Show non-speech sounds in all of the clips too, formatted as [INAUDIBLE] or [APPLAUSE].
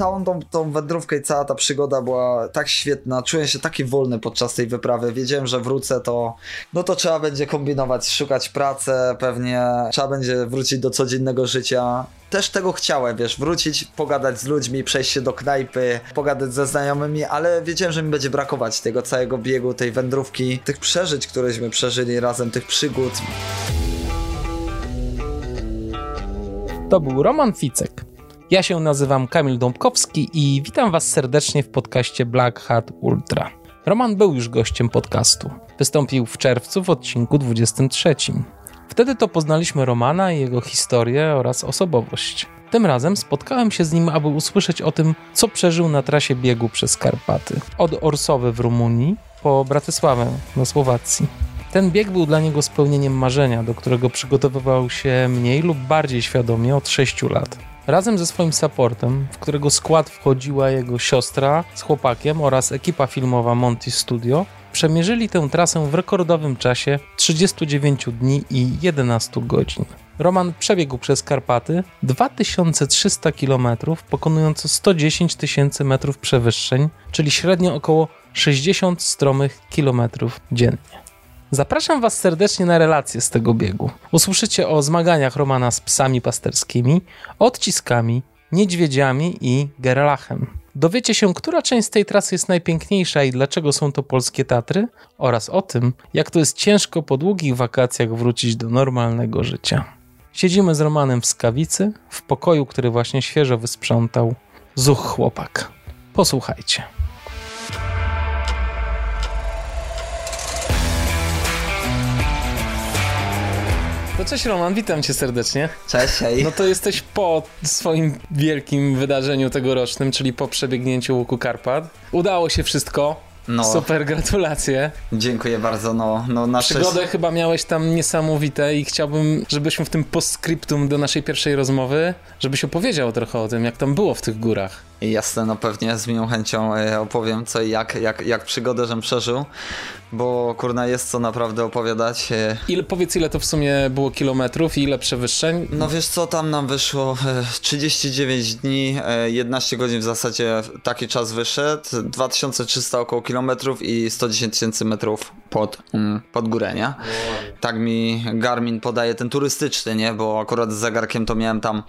całą tą, tą wędrówkę i cała ta przygoda była tak świetna. Czułem się taki wolny podczas tej wyprawy. Wiedziałem, że wrócę, to no to trzeba będzie kombinować, szukać pracy, pewnie trzeba będzie wrócić do codziennego życia też tego chciałem, wiesz, wrócić, pogadać z ludźmi, przejść się do knajpy, pogadać ze znajomymi, ale wiedziałem, że mi będzie brakować tego całego biegu, tej wędrówki, tych przeżyć, któreśmy przeżyli razem, tych przygód. To był Roman Ficek. Ja się nazywam Kamil Dąbkowski i witam Was serdecznie w podcaście Black Hat Ultra. Roman był już gościem podcastu. Wystąpił w czerwcu w odcinku 23. Wtedy to poznaliśmy Romana i jego historię oraz osobowość. Tym razem spotkałem się z nim, aby usłyszeć o tym, co przeżył na trasie biegu przez Karpaty. Od Orsowy w Rumunii po Bratysławę na Słowacji. Ten bieg był dla niego spełnieniem marzenia, do którego przygotowywał się mniej lub bardziej świadomie od 6 lat. Razem ze swoim supportem, w którego skład wchodziła jego siostra z chłopakiem oraz ekipa filmowa Monty Studio, przemierzyli tę trasę w rekordowym czasie 39 dni i 11 godzin. Roman przebiegł przez Karpaty 2300 km, pokonując 110 tysięcy metrów przewyższeń, czyli średnio około 60 stromych kilometrów dziennie. Zapraszam Was serdecznie na relacje z tego biegu. Usłyszycie o zmaganiach Romana z psami pasterskimi, odciskami, niedźwiedziami i gerlachem. Dowiecie się, która część tej trasy jest najpiękniejsza i dlaczego są to polskie Tatry, oraz o tym, jak to jest ciężko po długich wakacjach wrócić do normalnego życia. Siedzimy z Romanem w skawicy, w pokoju, który właśnie świeżo wysprzątał. Zuch chłopak. Posłuchajcie. To cześć Roman, witam cię serdecznie. Cześć, hej. No to jesteś po swoim wielkim wydarzeniu tegorocznym, czyli po przebiegnięciu łuku Karpat. Udało się wszystko. No. Super, gratulacje. Dziękuję bardzo. No, no nasze... Przygodę chyba miałeś tam niesamowite i chciałbym, żebyśmy w tym postscriptum do naszej pierwszej rozmowy, żebyś opowiedział trochę o tym, jak tam było w tych górach. Jasne, no pewnie z miłą chęcią e, opowiem co i jak, jak, jak przygodę, żem przeżył, bo kurna jest co naprawdę opowiadać. E. Ile, powiedz ile to w sumie było kilometrów i ile przewyższeń? No wiesz co, tam nam wyszło 39 e, dni, 11 godzin w zasadzie taki czas wyszedł, 2300 około kilometrów i 110 tysięcy metrów pod, mm, pod górę, nie? Tak mi Garmin podaje ten turystyczny, nie? Bo akurat z zegarkiem to miałem tam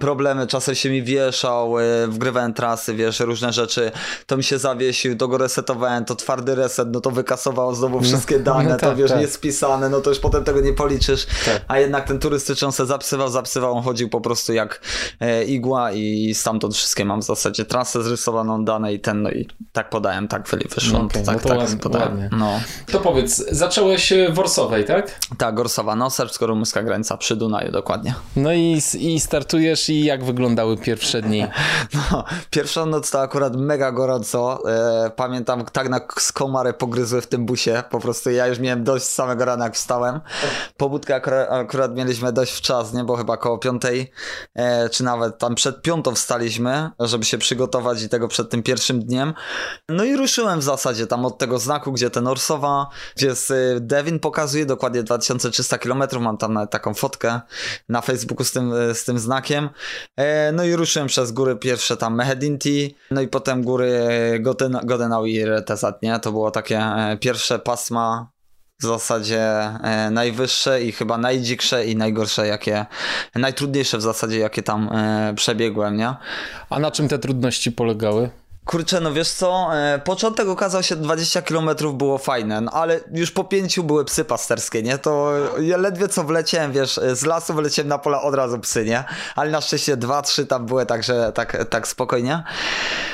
problemy, czasem się mi wieszał w grę odkrywałem trasy, wiesz, różne rzeczy, to mi się zawiesił, to go resetowałem, to twardy reset, no to wykasowało znowu no, wszystkie dane, no, tak, to wiesz, tak. nie spisane, no to już potem tego nie policzysz, tak. a jednak ten turystyczny on se zapsywał, zapsywał, on chodził po prostu jak e, igła i stamtąd wszystkie mam w zasadzie trasę zrysowaną, dane i ten, no i tak podałem, tak wyszło, okay, tak, no tak ładnie, podałem. Ładnie. No. To powiedz, zacząłeś w Orsowej, tak? Tak, Gorsowa, no serbsko-rumuńska granica, przy Dunaju dokładnie. No i, i startujesz i jak wyglądały pierwsze dni? [LAUGHS] No, [LAUGHS] pierwszą noc to akurat mega gorąco. E, pamiętam, tak na skomarę pogryzły w tym busie. Po prostu ja już miałem dość z samego rana, jak wstałem. Pobudkę akurat, akurat mieliśmy dość w czas, nie? Bo chyba koło piątej, e, czy nawet tam przed piątą wstaliśmy, żeby się przygotować i tego przed tym pierwszym dniem. No i ruszyłem w zasadzie tam od tego znaku, gdzie ten Orsowa, gdzie y, Devin pokazuje dokładnie 2300 km. Mam tam nawet taką fotkę na Facebooku z tym, z tym znakiem. E, no i ruszyłem przez góry pierwsze tam tam Mehedinti, no i potem góry Godenau i Retezat, nie? To było takie e, pierwsze pasma w zasadzie e, najwyższe i chyba najdziksze i najgorsze, jakie, najtrudniejsze w zasadzie, jakie tam e, przebiegłem, nie? A na czym te trudności polegały? Kurczę, no wiesz co, e, początek okazał się 20 km było fajne, no, ale już po pięciu były psy pasterskie, nie? To ja ledwie co wleciałem, wiesz, z lasu wleciałem na pola od razu psy, nie? Ale na szczęście dwa, trzy tam były, także tak, tak spokojnie.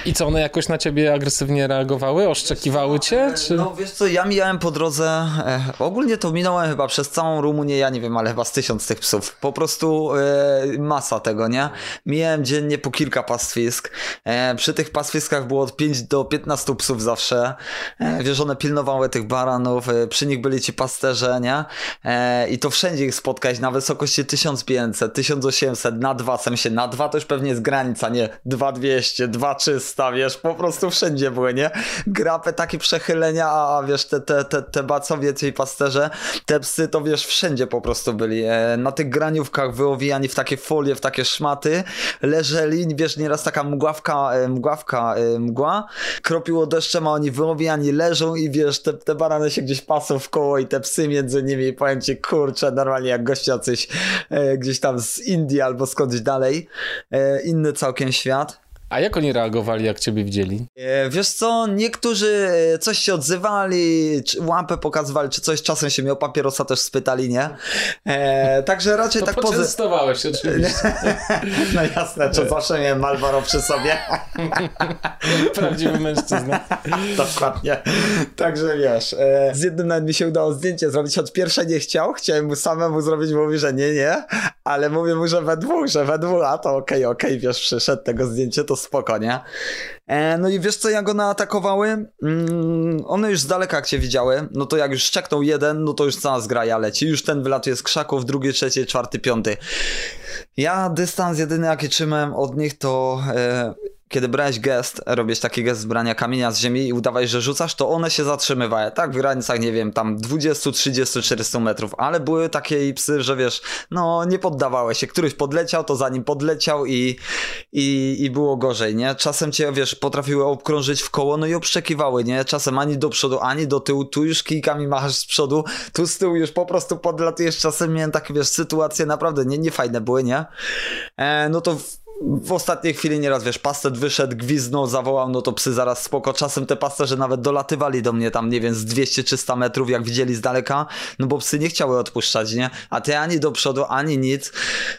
I co, one jakoś na ciebie agresywnie reagowały? Oszczekiwały cię? Czy... No wiesz co, ja mijałem po drodze, e, ogólnie to minąłem chyba przez całą Rumunię, ja nie wiem, ale chyba z tysiąc tych psów. Po prostu e, masa tego, nie? Mijałem dziennie po kilka pastwisk. E, przy tych pastwiskach graniach było od 5 do 15 psów zawsze. E, wiesz, one pilnowały tych baranów, e, przy nich byli ci pasterze, nie? E, I to wszędzie ich spotkać, na wysokości 1500, 1800, na dwa, w sensie na dwa to już pewnie jest granica, nie? 2200, 2300, wiesz, po prostu wszędzie były, nie? Grapy, takie przechylenia, a wiesz, te, te, te, te bacowie, ci pasterze, te psy to wiesz, wszędzie po prostu byli. Na tych graniówkach wyowijani w takie folie, w takie szmaty, leżeli, wiesz, nieraz taka mgławka, mgławka, mgła, kropiło deszczem, a oni wyowijani leżą i wiesz, te, te barany się gdzieś pasą w koło i te psy między nimi powiem ci, kurczę, normalnie jak gość jacyś e, gdzieś tam z Indii albo skądś dalej, e, inny całkiem świat. A jak oni reagowali, jak ciebie widzieli? E, Wiesz co, niektórzy e, coś się odzywali, łapę pokazywali, czy coś, czasem się o papierosa też spytali, nie? E, także raczej To tak pozy... poczęstowałeś oczywiście. [LAUGHS] No jasne, czy zawsze miałem Malboro przy sobie. [LAUGHS] Prawdziwy mężczyzna. [LAUGHS] Dokładnie. Także wiesz, e, z jednym nawet mi się udało zdjęcie zrobić, choć pierwsze nie chciał, chciałem mu samemu zrobić, mówi, że nie, nie, ale mówię mu, że we dwóch, że we dwóch, a to okej, okej, wiesz, przyszedł tego zdjęcie, to spoko, nie? E, no i wiesz co, jak one atakowały? Mm, one już z daleka cię widziały, no to jak już szczeknął jeden, no to już cała zgraja leci, już ten wylatuje z krzaków, drugi, trzeci, czwarty, piąty. Ja dystans jedyny jaki trzymałem od nich to... E, kiedy brałeś gest, robisz taki gest brania kamienia z ziemi i udawałeś, że rzucasz, to one się zatrzymywały. Tak w granicach, nie wiem, tam 20, 30, 400 metrów, ale były takie psy, że wiesz, no nie poddawały się. Któryś podleciał, to za nim podleciał i, i, i było gorzej, nie? Czasem cię, wiesz, potrafiły obkrążyć w koło, no i obszczekiwały, nie? Czasem ani do przodu, ani do tyłu, tu już kijkami machasz z przodu, tu z tyłu już po prostu podlatujesz. Czasem miałem takie, wiesz, sytuacje naprawdę nie fajne były, nie? E, no to w, w ostatniej chwili nieraz, wiesz, pastet wyszedł, gwizdnął, zawołał, no to psy zaraz spoko. Czasem te pasterze nawet dolatywali do mnie tam, nie wiem, z 200-300 metrów, jak widzieli z daleka, no bo psy nie chciały odpuszczać, nie? A ty ani do przodu, ani nic,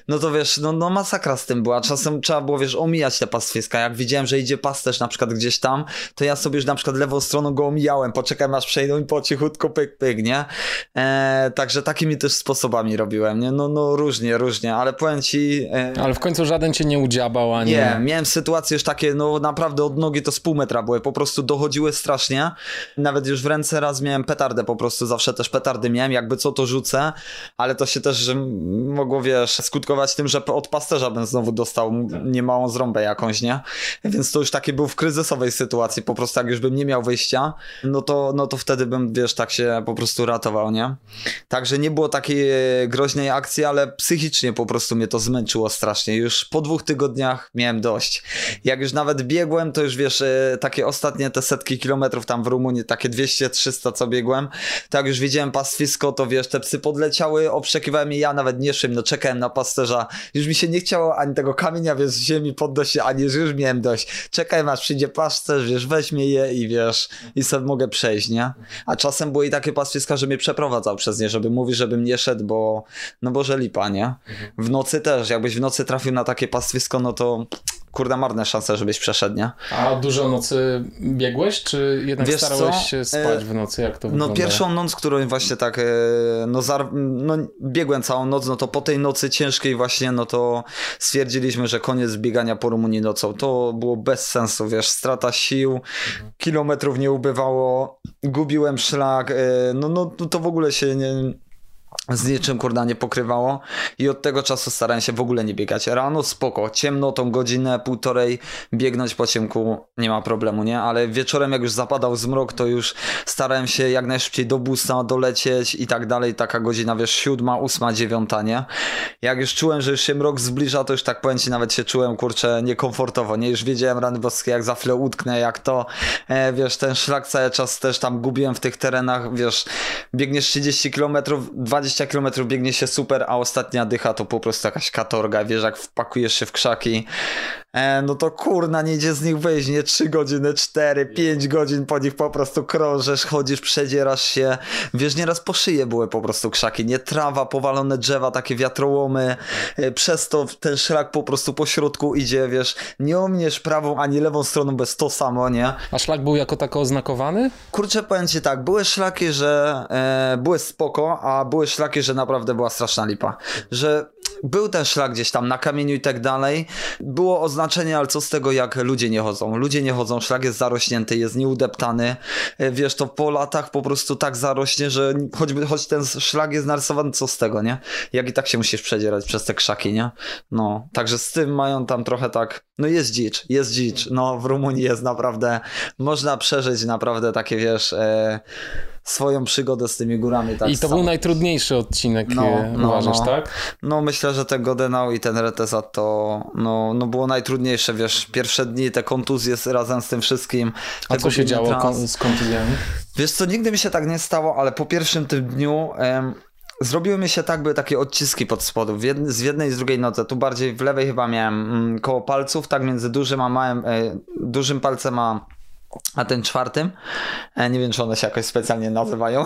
no to wiesz, no, no masakra z tym była. Czasem trzeba było, wiesz, omijać te pastwiska. Jak widziałem, że idzie pasterz na przykład gdzieś tam, to ja sobie już na przykład lewą stroną go omijałem, poczekałem aż przejdą i po cichutku pyk, pyk, nie? E, także takimi też sposobami robiłem, nie? No, no różnie, różnie, ale powiem ci... E, Ale w końcu żaden cię nie udziabał, ani... nie, miałem sytuacje już takie, no naprawdę od nogi to z pół metra były, po prostu dochodziły strasznie. Nawet już w ręce raz miałem petardę, po prostu zawsze też petardy miałem, jakby co to rzucę, ale to się też mogło, wiesz, skutkować tym, że od pasterza bym znowu dostał niemałą zrąbę jakąś, nie? Więc to już taki był w kryzysowej sytuacji, po prostu jak już bym nie miał wyjścia, no to, no to wtedy bym, wiesz, tak się po prostu ratował, nie? Także nie było takiej groźnej akcji, ale psychicznie po prostu mnie to zmęczyło strasznie. Już po dwóch tygodniach miałem dość. Jak już nawet biegłem, to już wiesz, e, takie ostatnie te setki kilometrów tam w Rumunii, takie 200-300 co biegłem, tak już widziałem pastwisko, to wiesz, te psy podleciały, obszekiwałem i ja nawet nie szłem, no czekałem na pasterza. Już mi się nie chciało ani tego kamienia, wiesz, ziemi podnosić, ani już, miałem dość. Czekałem aż przyjdzie pasterz, wiesz, weźmie je i wiesz, i sobie mogę przejść, nie? A czasem były i takie pastwiska, że mnie przeprowadzał przez nie, żeby mówić, żebym nie szedł, bo, no bo że lipa, nie? W nocy też, jakbyś w nocy trafił na takie pastwisko, no to kurde marne szanse, żebyś przeszedł, nie? A dużo nocy biegłeś, czy jednak Wiesz starałeś co? się spać E, w nocy? Jak to No wygląda? pierwszą noc, którą właśnie tak, e, no, zar- no biegłem całą noc, no to po tej nocy ciężkiej właśnie, no to stwierdziliśmy, że koniec biegania po Rumunii nocą. To było bez sensu, wiesz, strata sił, kilometrów nie ubywało, gubiłem szlak, e, no, no no to w ogóle się nie z niczym kurda nie pokrywało i od tego czasu starałem się w ogóle nie biegać. Rano spoko, ciemno tą godzinę, półtorej biegnąć po ciemku nie ma problemu, nie? Ale wieczorem jak już zapadał zmrok, to już starałem się jak najszybciej do busa dolecieć i tak dalej, taka godzina, wiesz, siódma, ósma, dziewiąta, nie? Jak już czułem, że już się mrok zbliża, to już tak powiem ci, nawet się czułem, kurczę, niekomfortowo, nie? Już wiedziałem rany boskie, jak za chwilę utknę, jak to, e, wiesz, ten szlak cały czas też tam gubiłem w tych terenach, wiesz, biegniesz 30 km, 20 km biegnie się super, a ostatnia dycha to po prostu jakaś katorga, wiesz, jak wpakujesz się w krzaki, e, no to kurna, nie idzie z nich wyjść, nie? 3 godziny, 4, 5 godzin po nich po prostu krążesz, chodzisz, przedzierasz się, wiesz, nieraz po szyję były po prostu krzaki, nie? Trawa, powalone drzewa, takie wiatrołomy, e, przez to ten szlak po prostu po środku idzie, wiesz, nie ominiesz prawą ani lewą stroną bez to samo, nie? A szlak był jako tako oznakowany? Kurczę, powiem ci tak, były szlaki, że e, były spoko, a były szlaki, że naprawdę była straszna lipa. Że był ten szlak gdzieś tam na kamieniu i tak dalej. Było oznaczenie, ale co z tego, jak ludzie nie chodzą. Ludzie nie chodzą, szlak jest zarośnięty, jest nieudeptany. E, wiesz, to po latach po prostu tak zarośnie, że choćby, choć ten szlak jest narysowany, co z tego, nie? Jak i tak się musisz przedzierać przez te krzaki, nie? No, także z tym mają tam trochę tak, no jest dzicz, jest dzicz. No, w Rumunii jest naprawdę, można przeżyć naprawdę takie, wiesz... E, swoją przygodę z tymi górami. Tak I to sam. był najtrudniejszy odcinek, no, no, uważasz, no. tak? No myślę, że ten Godenau i ten Retesa to no, no było najtrudniejsze, wiesz, pierwsze dni, te kontuzje razem z tym wszystkim. A co się działo trans... z kontuzjami? Wiesz co, nigdy mi się tak nie stało, ale po pierwszym tym dniu... Em, Zrobiły mi się tak, były takie odciski pod spodu, z jednej i z drugiej nocy. Tu bardziej w lewej chyba miałem mm, koło palców, tak między dużym a małym, e, dużym palcem a a ten czwartym, e, nie wiem czy one się jakoś specjalnie nazywają,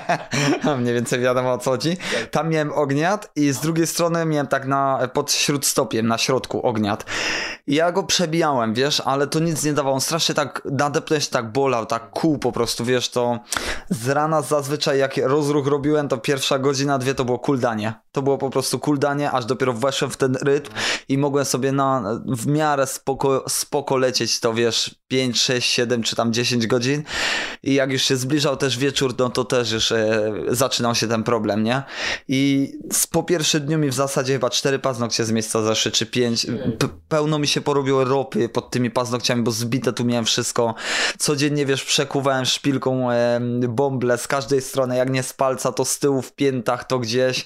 [LAUGHS] mniej więcej wiadomo o co chodzi, tam miałem ogniat i z drugiej strony miałem tak na, pod śródstopiem, na środku ogniat. Ja go przebijałem, wiesz, ale to nic nie dawało, on strasznie tak nadepnąć tak bolał, tak kół po prostu, wiesz, to z rana zazwyczaj jak rozruch robiłem, to pierwsza godzina, dwie to było kuldanie. To było po prostu kuldanie, aż dopiero weszłem w ten rytm i mogłem sobie na, w miarę spoko, spoko lecieć to, wiesz, 5, 6, 7 czy tam 10 godzin i jak już się zbliżał też wieczór, no to też już e, zaczynał się ten problem, nie? I po pierwszym dniu mi w zasadzie chyba cztery paznokcie z miejsca zeszły, czy pięć. pełno mi się porobiło ropy pod tymi paznokciami, bo zbite tu miałem wszystko. Codziennie, wiesz, przekuwałem szpilką e, bąble z każdej strony, jak nie z palca, to z tyłu w piętach, to gdzieś.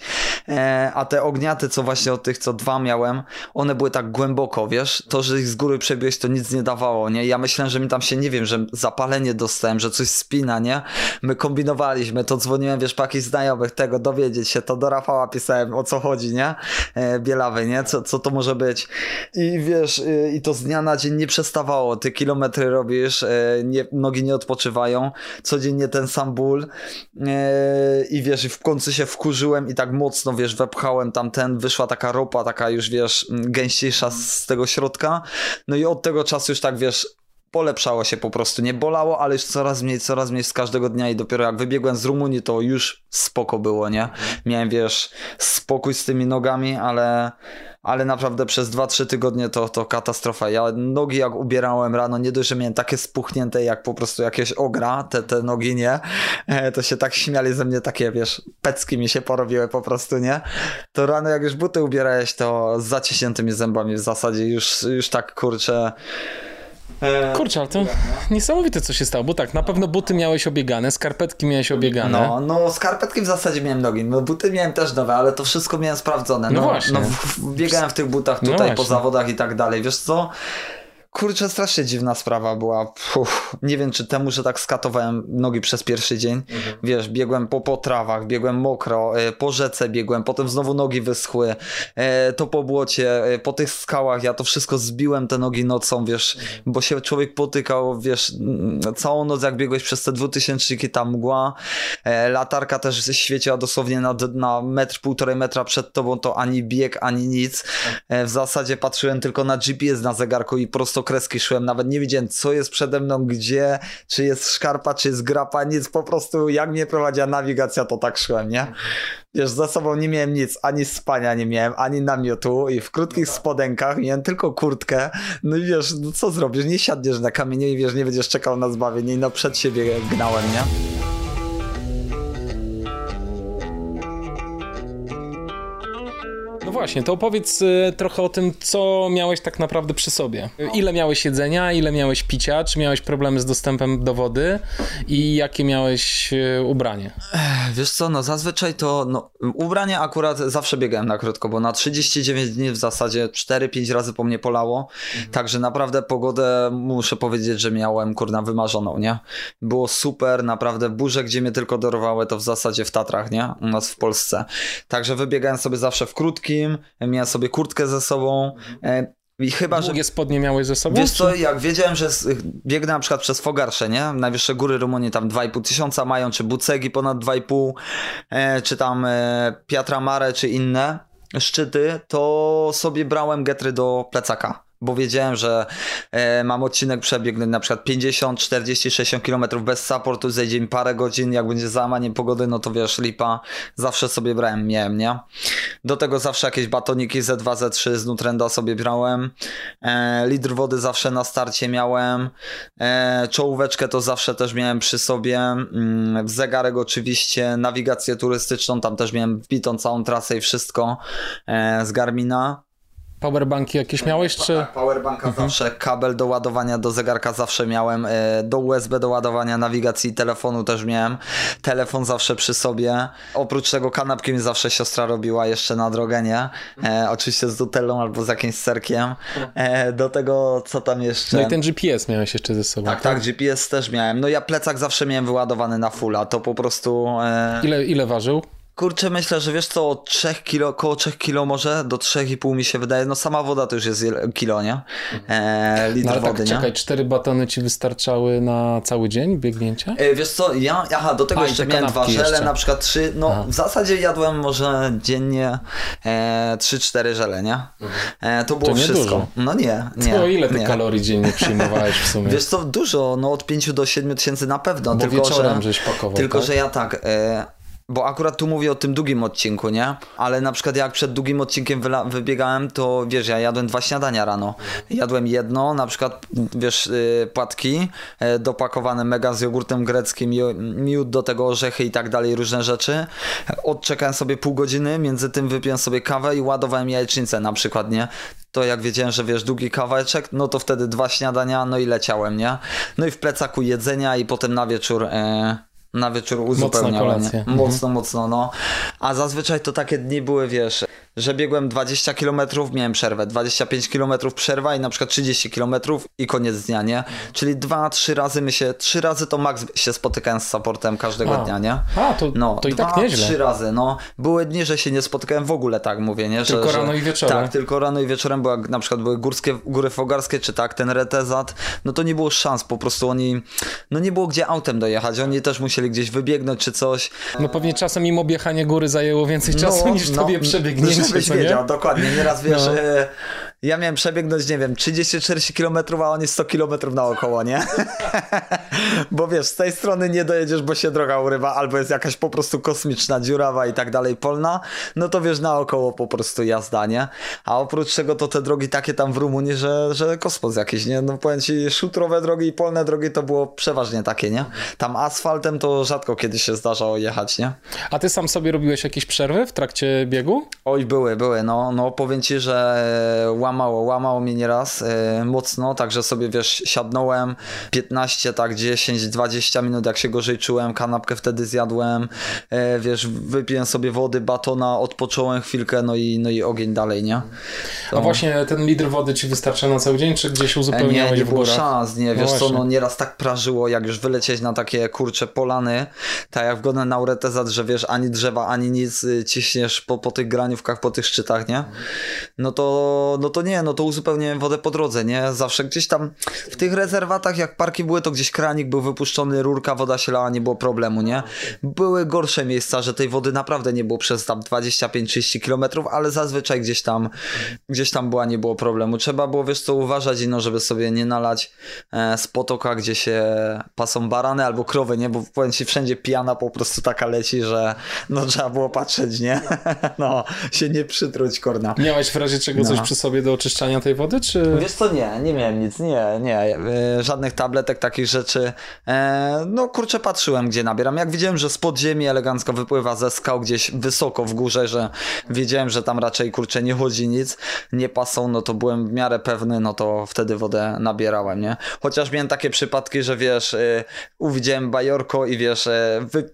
E, a te ogniaty, co właśnie od tych, co dwa miałem, one były tak głęboko, wiesz? To, że ich z góry przebiłeś, to nic nie dawało, nie? Ja myślałem, że mi tam się, nie wiem, że zapalenie dostałem, że coś spina, nie? My kombinowaliśmy, to dzwoniłem, wiesz, po jakichś znajomych tego, dowiedzieć się, to do Rafała pisałem, o co chodzi, nie? E, Bielawy, nie? Co, co to może być? I wiesz, y, i to z dnia na dzień nie przestawało, ty kilometry robisz, e, nie, nogi nie odpoczywają, codziennie ten sam ból e, i wiesz, i w końcu się wkurzyłem i tak mocno, wiesz, wepchałem tam ten, wyszła taka ropa, taka już, wiesz, gęściejsza z tego środka, no i od tego czasu już tak, wiesz, polepszało się po prostu, nie bolało, ale już coraz mniej, coraz mniej z każdego dnia i dopiero jak wybiegłem z Rumunii, to już spoko było, nie? Miałem, wiesz, spokój z tymi nogami, ale, ale naprawdę przez 2-3 tygodnie to, to katastrofa. Ja nogi jak ubierałem rano, nie dość, że miałem takie spuchnięte jak po prostu jakieś ogra, te, te nogi, nie? E, to się tak śmiali ze mnie, takie, wiesz, pecki mi się porobiły po prostu, nie? To rano jak już buty ubierałeś, to z zaciśniętymi zębami w zasadzie już, już tak, kurczę Kurczę, ale to niesamowite co się stało, bo tak, na pewno buty miałeś obiegane, skarpetki miałeś obiegane. No, no skarpetki w zasadzie miałem nogi, no buty miałem też nowe, ale to wszystko miałem sprawdzone. No, no właśnie. No, biegałem w tych butach no tutaj no po zawodach i tak dalej, wiesz co? Kurczę, strasznie dziwna sprawa była. Puh, nie wiem, czy temu, że tak skatowałem nogi przez pierwszy dzień. Mhm. Wiesz, biegłem po, po trawach, biegłem mokro, e, po rzece biegłem, potem znowu nogi wyschły, e, to po błocie, e, po tych skałach. Ja to wszystko zbiłem te nogi nocą, wiesz, mhm. bo się człowiek potykał, wiesz, całą noc jak biegłeś przez te dwutysięczniki, ta mgła. Latarka też świeciła dosłownie na, na metr, półtorej metra przed tobą, to ani bieg, ani nic. W zasadzie patrzyłem tylko na GPS na zegarku i prosto kreski szłem, nawet nie wiedziałem co jest przede mną, gdzie, czy jest szkarpa, czy jest grapa, nic, po prostu jak mnie prowadziła nawigacja, to tak szłem, nie? Wiesz, za sobą nie miałem nic, ani spania nie miałem, ani namiotu i w krótkich spodenkach miałem tylko kurtkę, no i wiesz, no co zrobisz, nie siadniesz na kamienie i wiesz, nie będziesz czekał na zbawienie i no przed siebie gnałem, nie? Właśnie, to opowiedz y, trochę o tym, co miałeś tak naprawdę przy sobie. Ile miałeś jedzenia, ile miałeś picia, czy miałeś problemy z dostępem do wody i jakie miałeś y, ubranie? Wiesz co, no zazwyczaj to, no, ubranie akurat zawsze biegałem na krótko, bo na 39 dni w zasadzie 4-5 razy po mnie polało, mhm. także naprawdę pogodę muszę powiedzieć, że miałem kurna wymarzoną, nie? Było super, naprawdę burze, gdzie mnie tylko dorwały, to w zasadzie w Tatrach, nie? U nas w Polsce. Także wybiegałem sobie zawsze w krótkim, miałem sobie kurtkę ze sobą. I chyba, Długie że... spodnie miałeś ze sobą? Wiesz co, jak wiedziałem, że biegnę na przykład przez Fogarsze, nie? Najwyższe góry Rumunii tam 2,5 tysiąca mają, czy Bucegi ponad 2,5, e, czy tam e, Mare, czy inne szczyty, to sobie brałem getry do plecaka bo wiedziałem, że e, mam odcinek przebiegnąć na przykład 50, 40, 60 km bez supportu, zejdzie mi parę godzin, jak będzie załamanie pogody, no to wiesz, lipa, zawsze sobie brałem, miałem, nie? Do tego zawsze jakieś batoniki Z2, Z3 z Nutrenda sobie brałem, e, litr wody zawsze na starcie miałem, e, czołóweczkę to zawsze też miałem przy sobie, mm, zegarek oczywiście, nawigację turystyczną, tam też miałem wbitą całą trasę i wszystko e, z Garmina. Powerbanki jakieś miałeś, czy? Tak, powerbanka zawsze, kabel do ładowania do zegarka zawsze miałem, e, do USB do ładowania nawigacji telefonu też miałem, telefon zawsze przy sobie, oprócz tego kanapki mi zawsze siostra robiła jeszcze na drogę, nie? E, oczywiście z nutellą albo z jakimś serkiem, e, do tego co tam jeszcze... No i ten GPS miałeś jeszcze ze sobą. Tak, tak, GPS też miałem, no ja plecak zawsze miałem wyładowany na fulla, to po prostu... E... Ile, ile ważył? Kurczę, myślę, że wiesz co, od 3 kilo, około 3 kilo może, do 3,5 mi się wydaje, no sama woda to już jest kilo, nie? E, litr no, ale wody, tak, nie? czekaj, cztery batony ci wystarczały na cały dzień biegnięcia? E, wiesz co, ja, aha, do tego A, jeszcze miałem dwa żele, jeszcze. na przykład trzy, no Aha. w zasadzie jadłem może dziennie e, 3-4 żele, nie? E, to było To wszystko. dużo. No nie, nie. To ile ty nie. kalorii dziennie przyjmowałeś w sumie? [LAUGHS] Wiesz co, dużo, no od 5 do 7 tysięcy na pewno, Bo tylko wieczorem że, żeś pakował, tylko tak? że ja tak, e, bo akurat tu mówię o tym długim odcinku, nie? Ale na przykład jak przed długim odcinkiem wybiegałem, to wiesz, ja jadłem dwa śniadania rano. Jadłem jedno, na przykład, wiesz, y, płatki e, dopakowane mega z jogurtem greckim, miód do tego orzechy i tak dalej, różne rzeczy. Odczekałem sobie pół godziny, między tym wypiłem sobie kawę i ładowałem jajecznicę na przykład, nie? To jak wiedziałem, że wiesz, długi kawałeczek, no to wtedy dwa śniadania, no i leciałem, nie? No i w plecaku jedzenia i potem na wieczór... E, na wieczór uzupełniałem. nie? Mocno, mocno, no. A zazwyczaj to takie dni były, wiesz, że biegłem 20 km, miałem przerwę, 25 km przerwa i na przykład 30 km i koniec dnia, nie? Czyli dwa, trzy razy my się, trzy razy to max się spotykałem z supportem każdego A. dnia, nie? A, to, No, to i dwa, tak nieźle. trzy razy, no. Były dni, że się nie spotykałem w ogóle, tak mówię, nie? Że, Tylko że, rano i wieczorem. Tak, tylko rano i wieczorem, bo jak na przykład były górskie, góry fogarskie, czy tak, ten retezat, no to nie było szans, po prostu oni, no nie było gdzie autem dojechać, oni też musieli gdzieś wybiegnąć, czy coś. No pewnie czasem im objechanie góry zajęło więcej czasu niż tobie przebiegnięcie, Żebyś co nie? wiedział, dokładnie, nieraz [LAUGHS] wiesz, No. Ja miałem przebiegnąć, nie wiem, 30-40 km, a oni 100 km naokoło, nie? [LAUGHS] bo wiesz, z tej strony nie dojedziesz, bo się droga urywa, albo jest jakaś po prostu kosmiczna, dziurawa i tak dalej, polna, no to wiesz, naokoło po prostu jazda, nie? A oprócz tego to te drogi takie tam w Rumunii, że, że kosmos jakiś, nie? No powiem ci, szutrowe drogi i polne drogi to było przeważnie takie, nie? Tam asfaltem to rzadko kiedy się zdarzało jechać, nie? A ty sam sobie robiłeś jakieś przerwy w trakcie biegu? Oj, były, były, no, no powiem ci, że łamało, łamało mnie nieraz e, mocno, także sobie, wiesz, siadnąłem 15, tak 10, 20 minut, jak się gorzej czułem, kanapkę wtedy zjadłem, e, wiesz, wypiłem sobie wody, batona, odpocząłem chwilkę, no i, no i ogień dalej, nie? A właśnie ten litr wody ci wystarcza na cały dzień, czy gdzieś uzupełniałeś nie, nie w było górach? szans, nie, No wiesz co, właśnie. no nieraz tak prażyło, jak już wylecieć na takie kurcze polany, tak jak w godne na Uretezat, że wiesz, ani drzewa, ani nic, y, ciśniesz po, po tych graniówkach, po tych szczytach, nie? No to, no to nie, no to uzupełniłem wodę po drodze, nie? Zawsze gdzieś tam w tych rezerwatach, jak parki były, to gdzieś kranik był wypuszczony, rurka, woda się lała, nie było problemu, nie? Były gorsze miejsca, że tej wody naprawdę nie było przez tam 25-30 kilometrów, ale zazwyczaj gdzieś tam, gdzieś tam była, nie było problemu. Trzeba było, wiesz co, uważać, no, żeby sobie nie nalać e, z potoka, gdzie się pasą barany albo krowy, nie? Bo powiem ci, wszędzie pijana po prostu taka leci, że no trzeba było patrzeć, nie? [LAUGHS] no, się nie przytruć, korna. Miałeś razie czego No. coś przy sobie do oczyszczania tej wody, czy... Wiesz co, nie, nie miałem nic, nie, nie, e, żadnych tabletek, takich rzeczy. E, no kurczę, patrzyłem, gdzie nabieram. Jak widziałem, że z podziemi elegancko wypływa ze skał gdzieś wysoko w górze, że wiedziałem, że tam raczej kurczę nie chodzi nic, nie pasą, no to byłem w miarę pewny, no to wtedy wodę nabierałem, nie? Chociaż miałem takie przypadki, że wiesz, e, uwidziałem bajorko i wiesz,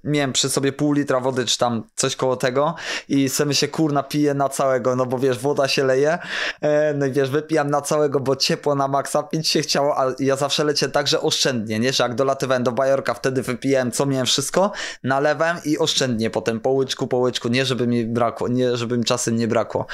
miałem przy sobie pół litra wody, czy tam coś koło tego i sobie się kurna piję na całego, no bo wiesz, woda się leje, e, no i wiesz, wypijam na całego, bo ciepło na maksa, pić się chciało, a ja zawsze lecię tak, że oszczędnie, nie, że jak dolatywałem do bajorka, wtedy wypijałem, co miałem wszystko, nalewałem i oszczędnie potem po łyczku, po łyczku, nie żeby mi brakło, nie żeby mi czasem nie brakło.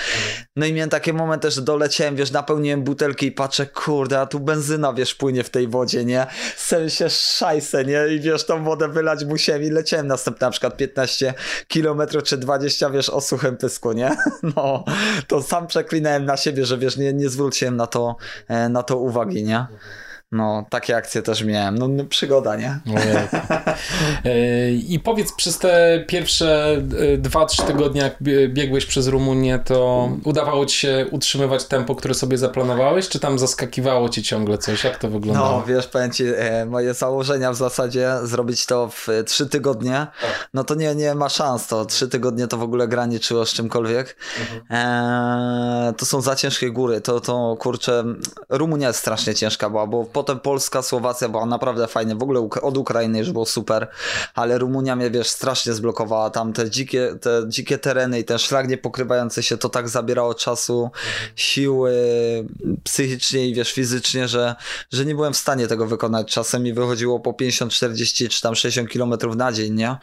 No i miałem momenty, moment też doleciałem, wiesz, napełniłem butelki i patrzę, kurde, a tu benzyna, wiesz, płynie w tej wodzie, nie? Chcę się szajsę, nie? I wiesz, tą wodę wylać musiałem i leciałem następne na przykład 15 kilometrów czy 20, wiesz, o suchym pysku, nie? [LAUGHS] No, to sam przeklinałem na siebie, że wiesz, nie, nie zwróciłem na to, e, na to uwagi, nie? No, takie akcje też miałem. No, no przygoda, nie? [LAUGHS] E, I powiedz, przez te pierwsze 2-3 tygodnie, jak biegłeś przez Rumunię, to udawało ci się utrzymywać tempo, które sobie zaplanowałeś, czy tam zaskakiwało ci ciągle coś? Jak to wyglądało? No, wiesz, powiem ci, e, moje założenia w zasadzie zrobić to w 3 tygodnie, tak. no to nie, nie ma szans. To 3 tygodnie to w ogóle graniczyło z czymkolwiek. Mhm. E, to są za ciężkie góry. To, to kurczę, Rumunia jest strasznie ciężka była, bo potem Polska, Słowacja była naprawdę fajnie, w ogóle od Ukrainy już było super, ale Rumunia mnie, wiesz, strasznie zblokowała, tam te dzikie, te dzikie tereny i ten szlak niepokrywający się, to tak zabierało czasu, siły psychicznie i wiesz, fizycznie, że, że nie byłem w stanie tego wykonać, czasem mi wychodziło po 50, 40 czy tam 60 kilometrów na dzień, nie?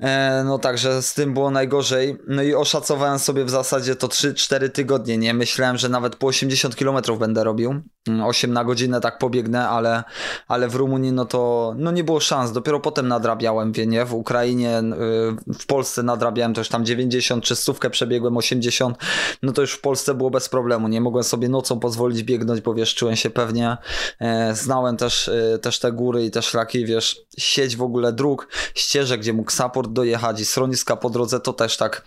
E, no także z tym było najgorzej. No i oszacowałem sobie w zasadzie to 3-4 tygodnie, nie? Myślałem, że nawet po 80 km będę robił. 8 mm, na godzinę tak pobiegnę, ale, ale w Rumunii no to no nie było szans. Dopiero potem nadrabiałem, wie nie? W Ukrainie, y, w Polsce nadrabiałem też tam 90 czy stówkę przebiegłem 80. No to już w Polsce było bez problemu. Nie mogłem sobie nocą pozwolić biegnąć, bo wiesz, czułem się pewnie. E, znałem też, y, też te góry i te szlaki, wiesz, sieć w ogóle dróg, ścieżek, gdzie mógł support dojechać i schroniska po drodze, to też tak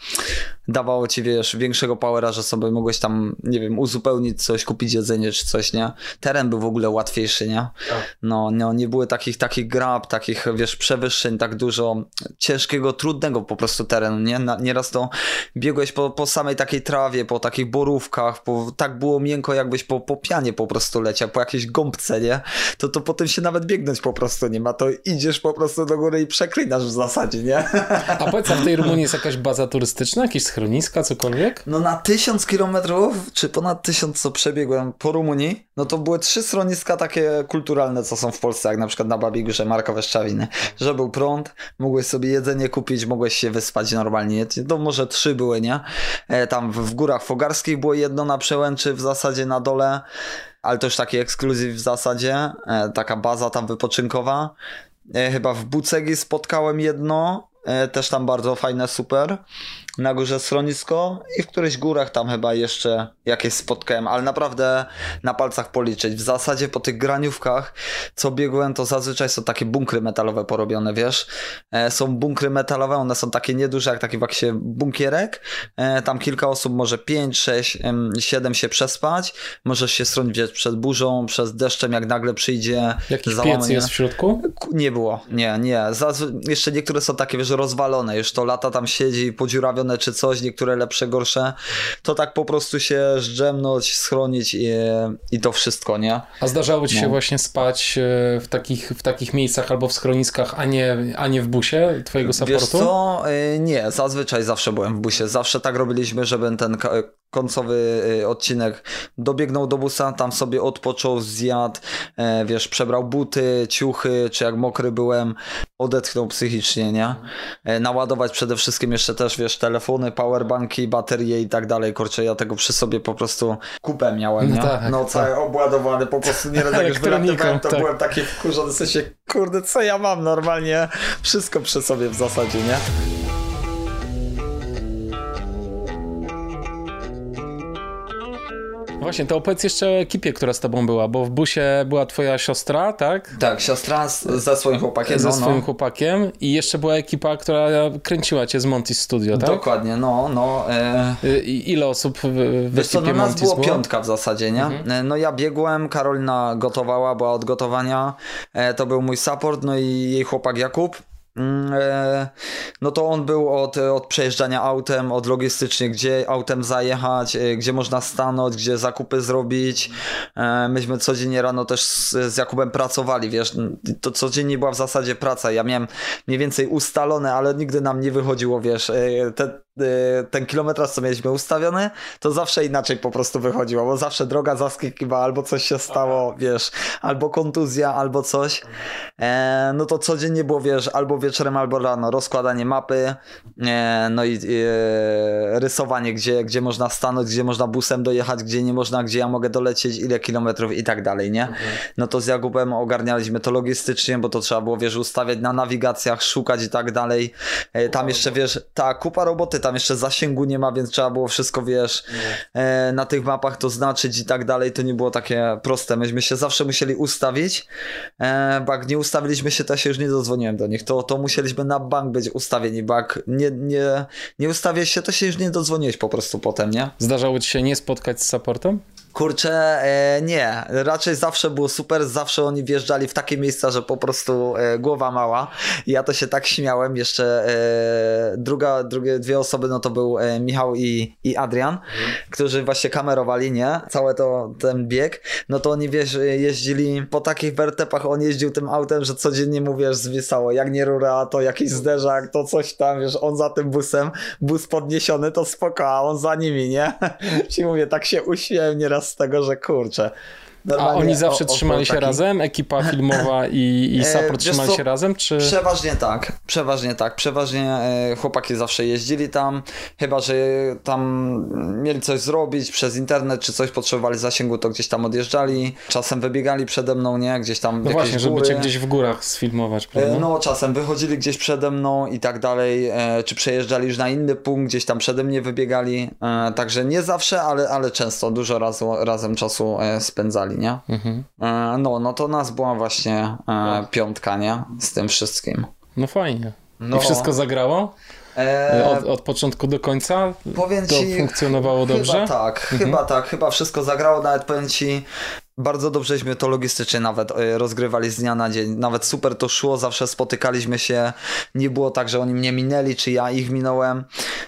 dawało ci, wiesz, większego powera, że sobie mogłeś tam, nie wiem, uzupełnić coś, kupić jedzenie czy coś, nie? Teren był w ogóle łatwiejszy, nie? Tak. No, no nie były takich, takich grab, takich, wiesz, przewyższeń, tak dużo ciężkiego, trudnego po prostu terenu, nie? Nieraz to biegłeś po, po samej takiej trawie, po takich borówkach, po, tak było miękko, jakbyś po, po pianie po prostu leciał, po jakiejś gąbce, nie? To, to potem się nawet biegnąć po prostu nie ma, to idziesz po prostu do góry i przeklinasz w zasadzie, nie? A powiedz, a w tej Rumunii jest jakaś baza turystyczna, jakieś schroniska, cokolwiek? No na tysiąc kilometrów, czy ponad tysiąc, co przebiegłem po Rumunii, no to były trzy schroniska takie kulturalne, co są w Polsce, jak na przykład na Babigórze, Markowe Szczawiny, że był prąd, mogłeś sobie jedzenie kupić, mogłeś się wyspać normalnie, to może trzy były, nie? E, tam w górach fogarskich było jedno na przełęczy, w zasadzie na dole, ale to już taki ekskluzyw w zasadzie, e, taka baza tam wypoczynkowa. E, chyba w Bucegi spotkałem jedno, też tam bardzo fajne, super na górze schronisko i w którychś górach tam chyba jeszcze jakieś spotkałem, ale naprawdę na palcach policzyć. W zasadzie po tych graniówkach, co biegłem, to zazwyczaj są takie bunkry metalowe porobione, wiesz. E, są bunkry metalowe, one są takie nieduże, jak taki właśnie bunkierek. E, tam kilka osób, może 5, 6, 7 się przespać. Możesz się schronić przed burzą, przez deszczem, jak nagle przyjdzie Jakiś załamanie. piec jest w środku? Nie było, nie, nie. Zazwy- jeszcze niektóre są takie, wiesz, rozwalone, już to lata tam siedzi podziurawione czy coś, niektóre lepsze, gorsze, to tak po prostu się zdrzemnąć, schronić i, i to wszystko, nie? A zdarzało ci no. się właśnie spać e, w takich, w takich miejscach albo w schroniskach, a nie, a nie w busie twojego supportu? Wiesz co? E, nie, zazwyczaj zawsze byłem w busie. Zawsze tak robiliśmy, żeby ten końcowy y, odcinek dobiegnął do busa, tam sobie odpoczął, zjadł, e, wiesz, przebrał buty, ciuchy, czy jak mokry byłem, odetchnął psychicznie, nie? E, naładować przede wszystkim jeszcze też, wiesz, telefony, powerbanki, baterie i tak dalej, kurczę, ja tego przy sobie po prostu kupę miałem, no nie? No, tak, no cały tak. obładowany, po prostu nie jak już wylatywałem, to tak. byłem taki wkurzony, w sensie, kurde, co ja mam normalnie? Wszystko przy sobie w zasadzie, nie? Właśnie, to opowiedz jeszcze o ekipie, która z tobą była, bo w busie była twoja siostra, tak? Tak, siostra z, ze swoim chłopakiem. Ze no, swoim no. chłopakiem i jeszcze była ekipa, która kręciła cię z Monty Studio, tak? Dokładnie, no, no. E... I, ile osób w, w Wiesz co, no nas było, było piątka w zasadzie, nie? Mhm. E, no ja biegłem, Karolina gotowała, była od gotowania, e, to był mój support, no i jej chłopak Jakub. Mm, e, no to on był od, od przejeżdżania autem, od logistycznie, gdzie autem zajechać, e, gdzie można stanąć, gdzie zakupy zrobić. E, myśmy codziennie rano też z, z Jakubem pracowali, wiesz, to codziennie była w zasadzie praca. Ja miałem mniej więcej ustalone, ale nigdy nam nie wychodziło, wiesz, te ten kilometraż, co mieliśmy ustawiony, to zawsze inaczej po prostu wychodziło, bo zawsze droga zaskakiwała, albo coś się stało, wiesz, albo kontuzja, albo coś. E, no to codziennie było, wiesz, albo wieczorem, albo rano, rozkładanie mapy, e, no i e, rysowanie, gdzie, gdzie można stanąć, gdzie można busem dojechać, gdzie nie można, gdzie ja mogę dolecieć, ile kilometrów i tak dalej, nie? No to z Jakubem ogarnialiśmy to logistycznie, bo to trzeba było, wiesz, ustawiać na nawigacjach, szukać i tak dalej. E, tam jeszcze, wiesz, ta kupa roboty, tam jeszcze zasięgu nie ma, więc trzeba było wszystko, wiesz, e, na tych mapach to znaczyć i tak dalej. To nie było takie proste. Myśmy się zawsze musieli ustawić, e, bo jak nie ustawiliśmy się, to ja się już nie dodzwoniłem do nich. To, to musieliśmy na bank być ustawieni, bo jak nie, nie, nie ustawię się, to się już nie dodzwoniłeś po prostu potem, nie? Zdarzało ci się nie spotkać z supportem? Kurczę, e, nie. Raczej zawsze było super, zawsze oni wjeżdżali w takie miejsca, że po prostu e, głowa mała. Ja to się tak śmiałem. Jeszcze e, druga, drugie, dwie osoby, no to był Michał i, i Adrian, którzy właśnie kamerowali, nie? Całe to, ten bieg. No to oni, wiesz, jeździli po takich wertepach, on jeździł tym autem, że codziennie mu, wiesz, zwisało. Jak nie rura, to jakiś zderzak, to coś tam, wiesz, on za tym busem, bus podniesiony, to spoko, a on za nimi, nie? [LAUGHS] Ci mówię, tak się uśmiałem nieraz z tego, że kurczę. A Normalnie oni zawsze o- o- trzymali się taki- razem? Ekipa filmowa i, i [LAUGHS] E, support wiesz trzymali co, się razem? Czy... Przeważnie tak, przeważnie tak. Przeważnie e, chłopaki zawsze jeździli tam, chyba że tam mieli coś zrobić przez internet, czy coś potrzebowali zasięgu, to gdzieś tam odjeżdżali. Czasem wybiegali przede mną, nie? Gdzieś tam No właśnie, żeby góry. cię gdzieś w górach sfilmować, E, prawda? No, czasem wychodzili gdzieś przede mną i tak dalej, e, czy przejeżdżali już na inny punkt, gdzieś tam przede mnie wybiegali. E, także nie zawsze, ale, ale często, dużo razu, razem czasu e, nie? Mhm. E, no, no to nas była właśnie e, piątka, nie? Z tym wszystkim. No fajnie. No. I wszystko zagrało? E, Od, od początku do końca? powiem To ci, funkcjonowało dobrze? Chyba tak, chyba tak, chyba wszystko zagrało, nawet powiem ci, bardzo dobrześmy to logistycznie nawet e, rozgrywali z dnia na dzień, nawet super to szło, zawsze spotykaliśmy się, nie było tak, że oni mnie minęli, czy ja ich minąłem,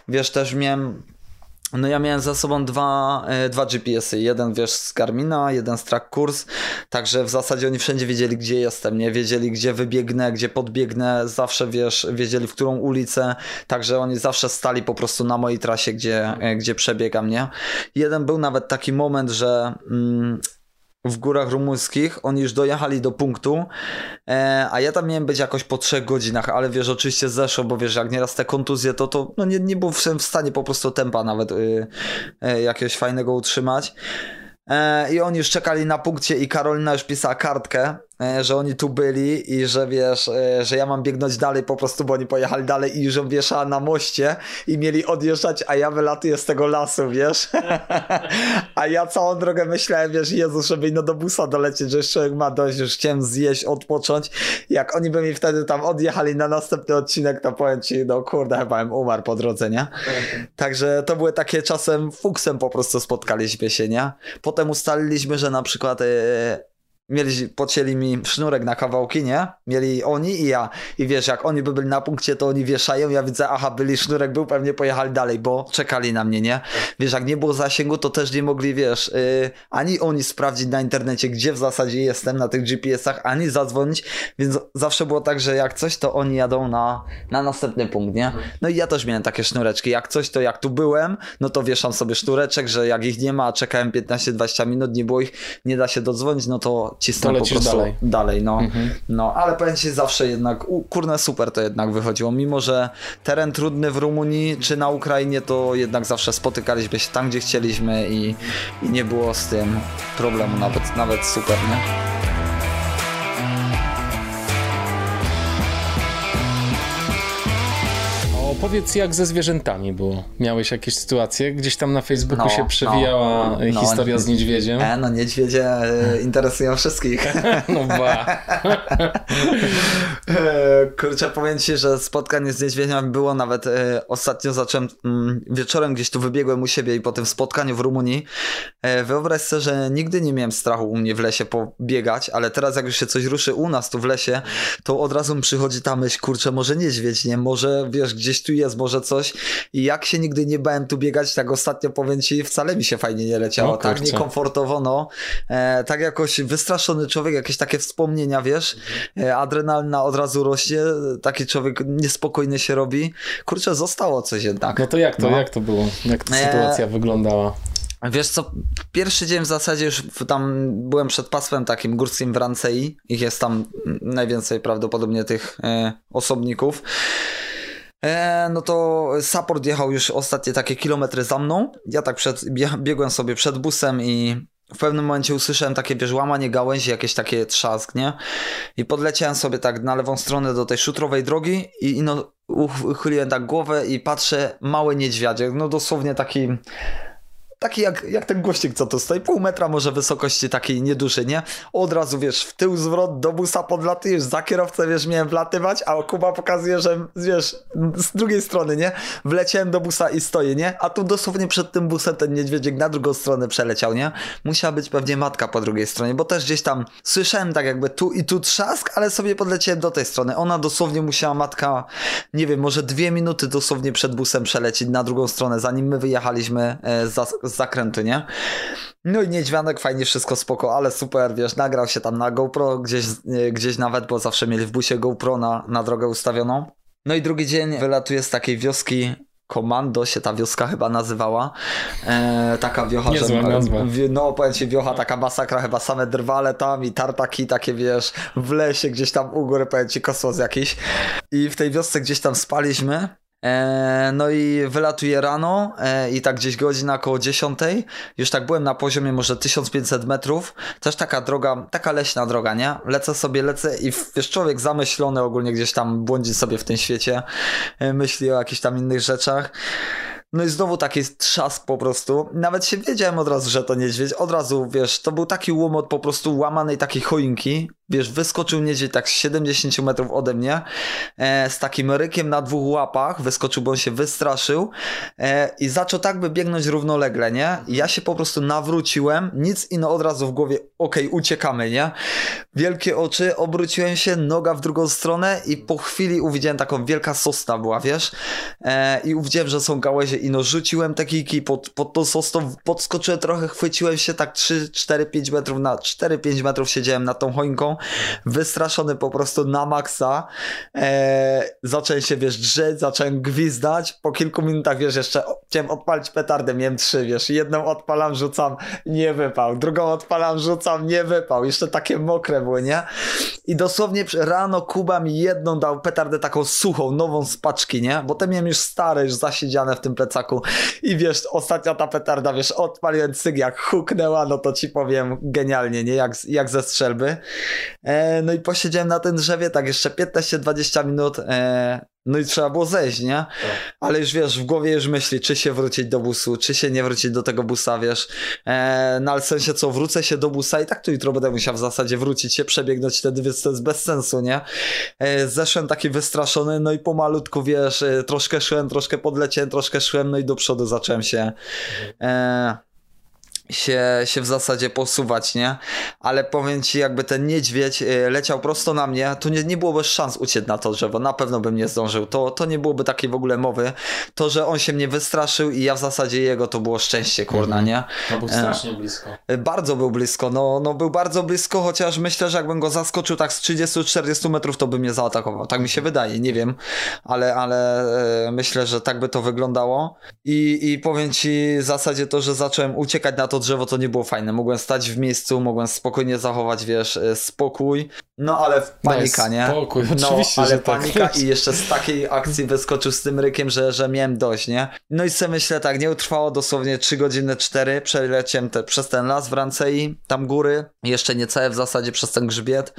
wiesz, też miałem no ja miałem za sobą dwa, e, dwa GPS-y. Jeden wiesz z Garmina, jeden z Track Course. Także w zasadzie oni wszędzie wiedzieli, gdzie jestem, nie? Wiedzieli, gdzie wybiegnę, gdzie podbiegnę. Zawsze wiesz, wiedzieli, w którą ulicę. Także oni zawsze stali po prostu na mojej trasie, gdzie, e, gdzie przebiegam, nie? Jeden był nawet taki moment, że. Mm, w górach rumuńskich, oni już dojechali do punktu, e, a ja tam miałem być jakoś po trzech godzinach, ale wiesz, oczywiście zeszło, bo wiesz, jak nieraz te kontuzje, to, to no nie, nie byłem w stanie po prostu tempa nawet y, y, jakiegoś fajnego utrzymać. E, I oni już czekali na punkcie i Karolina już pisała kartkę, że oni tu byli i że wiesz, e, że ja mam biegnąć dalej po prostu, bo oni pojechali dalej i ją wieszała na moście i mieli odjeżdżać, a ja wylatuję z tego lasu, wiesz. [LAUGHS] a ja całą drogę myślałem, wiesz, Jezus, żeby no do busa dolecieć, że człowiek ma dość, już chciałem zjeść, odpocząć. Jak oni by mi wtedy tam odjechali na następny odcinek, to powiem ci, no kurde, chyba bym umarł po drodze, nie? Także to były takie czasem fuksem po prostu spotkaliśmy się, nie? Potem ustaliliśmy, że na przykład e, mieli, pocięli mi sznurek na kawałki, nie? Mieli oni i ja. I wiesz, jak oni by byli na punkcie, to oni wieszają, ja widzę, aha, byli, sznurek był, pewnie pojechali dalej, bo czekali na mnie, nie? Wiesz, jak nie było zasięgu, to też nie mogli, wiesz, y, ani oni sprawdzić na internecie, gdzie w zasadzie jestem na tych GPS-ach, ani zadzwonić, więc zawsze było tak, że jak coś, to oni jadą na, na następny punkt, nie? No i ja też miałem takie sznureczki, jak coś, to jak tu byłem, no to wieszam sobie sznureczek, że jak ich nie ma, a czekałem 15-20 minut, nie było ich, nie da się dodzwonić, no to cisnę To po prostu dalej. dalej, no. no. Ale powiem ci, zawsze jednak, u, kurne super to jednak wychodziło, mimo że teren trudny w Rumunii czy na Ukrainie, to jednak zawsze spotykaliśmy się tam, gdzie chcieliśmy i, i nie było z tym problemu, nawet, nawet super, nie? Opowiedz jak ze zwierzętami było. Miałeś jakieś sytuacje? Gdzieś tam na Facebooku No, się przewijała no, e, no. historia z niedźwiedziem. E, no niedźwiedzie e, interesują wszystkich. [LAUGHS] No ba. [LAUGHS] E, Kurczę, powiem ci, że spotkanie z niedźwiedziem było nawet e, ostatnio zacząłem mm, wieczorem gdzieś tu wybiegłem u siebie i po tym spotkaniu w Rumunii wyobraź sobie, że nigdy nie miałem strachu u mnie w lesie pobiegać, ale teraz jak już się coś ruszy u nas tu w lesie, to od razu mi przychodzi ta myśl, kurczę, może niedźwiedź, nie? Może, wiesz, gdzieś tu jest, może coś. I jak się nigdy nie bałem tu biegać, tak ostatnio powiem ci, wcale mi się fajnie nie leciało. O tak niekomfortowo, no. E, tak jakoś wystraszony człowiek, jakieś takie wspomnienia, wiesz, e, adrenalina od razu rośnie, taki człowiek niespokojny się robi. Kurczę, zostało coś jednak. No to jak to, No. jak to było? Jak ta Eee, sytuacja wyglądała? Wiesz co, pierwszy dzień w zasadzie już tam byłem przed pasmem takim górskim w Rancei. Ich jest tam najwięcej prawdopodobnie tych e, osobników. E, no to support jechał już ostatnie takie kilometry za mną. Ja tak przed, bie- biegłem sobie przed busem i w pewnym momencie usłyszałem takie, wiesz, łamanie gałęzi, jakieś takie trzask, nie? I podleciałem sobie tak na lewą stronę do tej szutrowej drogi i, i no, uch- uchyliłem tak głowę i patrzę, mały niedźwiadek, no dosłownie taki taki jak, jak ten gościk, co tu stoi, pół metra może wysokości takiej nieduży, nie? Od razu, wiesz, w tył zwrot do busa podlatujesz, za kierowcę, wiesz, miałem wlatywać, a Kuba pokazuje, że, wiesz, z drugiej strony, nie? Wleciałem do busa i stoję, nie? A tu dosłownie przed tym busem ten niedźwiedziek na drugą stronę przeleciał, nie? Musiała być pewnie matka po drugiej stronie, bo też gdzieś tam słyszałem tak jakby tu i tu trzask, ale sobie podleciałem do tej strony. Ona dosłownie musiała matka, nie wiem, może dwie minuty dosłownie przed busem przelecieć na drugą stronę, zanim my wyjechaliśmy e, z, z zakrętu, nie? No i niedźwiadek, fajnie, wszystko spoko, ale super, wiesz, nagrał się tam na GoPro, gdzieś, e, gdzieś nawet, bo zawsze mieli w busie GoPro na, na drogę ustawioną. No i drugi dzień wylatuje z takiej wioski Komando się ta wioska chyba nazywała. E, taka wiocha, Niezła nazwa. Wi- No, powiem ci, wiocha, taka masakra, chyba same drwale tam i tartaki takie, wiesz, w lesie, gdzieś tam u góry, powiem ci, kosmos jakiś. I w tej wiosce gdzieś tam spaliśmy. E, no i wylatuję rano e, i tak gdzieś godzina około 10. Już tak byłem na poziomie może 1500 metrów. Też taka droga, taka leśna droga, nie? Lecę sobie, lecę i wiesz, człowiek zamyślony ogólnie gdzieś tam błądzi sobie w tym świecie. E, myśli o jakichś tam innych rzeczach. No i znowu taki trzask po prostu. Nawet się wiedziałem od razu, że to niedźwiedź. Od razu, wiesz, to był taki łomot po prostu łamanej takiej choinki. Wiesz, wyskoczył niedźwiedź tak z 70 metrów ode mnie. E, z takim rykiem na dwóch łapach. Wyskoczył, bo on się wystraszył. E, I zaczął tak by biegnąć równolegle, nie? I ja się po prostu nawróciłem. Nic ino od razu w głowie. Okej, uciekamy, nie? Wielkie oczy, obróciłem się, noga w drugą stronę i po chwili uwidziałem taką wielka sosna była, wiesz? E, I uwidziałem, że są gałęzie i no rzuciłem te kijki pod, pod tą sosną, podskoczyłem trochę, chwyciłem się tak 3, 4, 5 metrów na 4-5 metrów siedziałem nad tą choinką, wystraszony po prostu na maksa. E, zacząłem się, wiesz, drzeć, zacząłem gwizdać. Po kilku minutach, wiesz, jeszcze chciałem odpalić petardę, miałem trzy, wiesz, jedną odpalam, rzucam, nie wypał, drugą odpalam, rzucam, nie wypał. Jeszcze takie mokre były, nie? I dosłownie rano Kuba mi jedną dał petardę taką suchą, nową z paczki, nie? Bo te miałem już stare, już zasiedziane w tym plecaku. I wiesz, ostatnia ta petarda, wiesz, odpaliłem cyg, jak huknęła, no to ci powiem genialnie, nie? Jak, jak ze strzelby. E, no i posiedziałem na tym drzewie tak jeszcze 15-20 minut. E, no i trzeba było zejść, nie? Ale już wiesz, w głowie już myśli, czy się wrócić do busu, czy się nie wrócić do tego busa, wiesz. E, no ale w sensie co, wrócę się do busa i tak tu jutro będę musiał w zasadzie wrócić się, przebiegnąć wtedy, więc to jest bez sensu, nie? E, zeszłem taki wystraszony, no i pomalutku, wiesz, e, troszkę szłem, troszkę podleciałem, troszkę szłem, no i do przodu zacząłem się... E, się, się w zasadzie posuwać, nie? Ale powiem ci, jakby ten niedźwiedź e, leciał prosto na mnie, to nie, nie byłoby szans uciec na to drzewo, na pewno bym nie zdążył. To, to nie byłoby takiej w ogóle mowy. To, że on się mnie wystraszył i ja w zasadzie jego, to było szczęście, kurna, nie? No był strasznie blisko. E, Bardzo był blisko, no, no był bardzo blisko, chociaż myślę, że jakbym go zaskoczył tak z 30-40 metrów, to by mnie zaatakował. Tak mi się wydaje, nie wiem, ale, ale e, myślę, że tak by to wyglądało. I, I powiem ci w zasadzie to, że zacząłem uciekać na to drzewo, to nie było fajne. Mogłem stać w miejscu, mogłem spokojnie zachować, wiesz, e, spokój. No ale panika, nie? spokój, no, oczywiście, ale że tak. panika i jeszcze z takiej akcji wyskoczył z tym rykiem, że, że miałem dość, nie? No i sobie myślę tak, nie utrwało dosłownie 3 godziny 4, przeleciałem te, przez ten las w Rancei, tam góry, jeszcze niecałe w zasadzie przez ten grzbiet,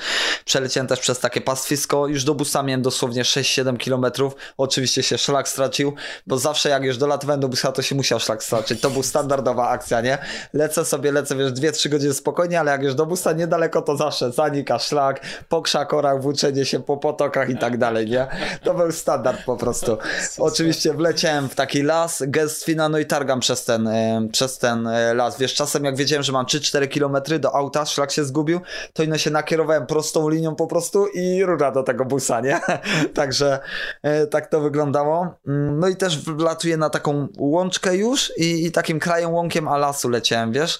przeleciałem też przez takie pastwisko, już do busa miałem dosłownie 6-7 kilometrów, oczywiście się szlak stracił, bo zawsze jak już dolatywałem do busa, to się musiał szlak stracić, to był standardowa akcja, nie? Lecę sobie, lecę, wiesz, 2-3 godziny spokojnie, ale jak już do busa niedaleko, to zawsze zanika szlak, po krzakorach, włóczenie się po potokach i tak dalej, nie? To był standard po prostu. Oczywiście wleciałem w taki las, Gestwina, no i targam przez ten, e, przez ten e, las. Wiesz, czasem jak wiedziałem, że mam 3-4 kilometry do auta, szlak się zgubił, to ino się nakierowałem prostą linią po prostu i rura do tego busa, nie? [LAUGHS] Także e, tak to wyglądało. Mm, No i też wlatuję na taką łączkę już i, i takim krajem łąkiem a lasu leciałem, wiesz?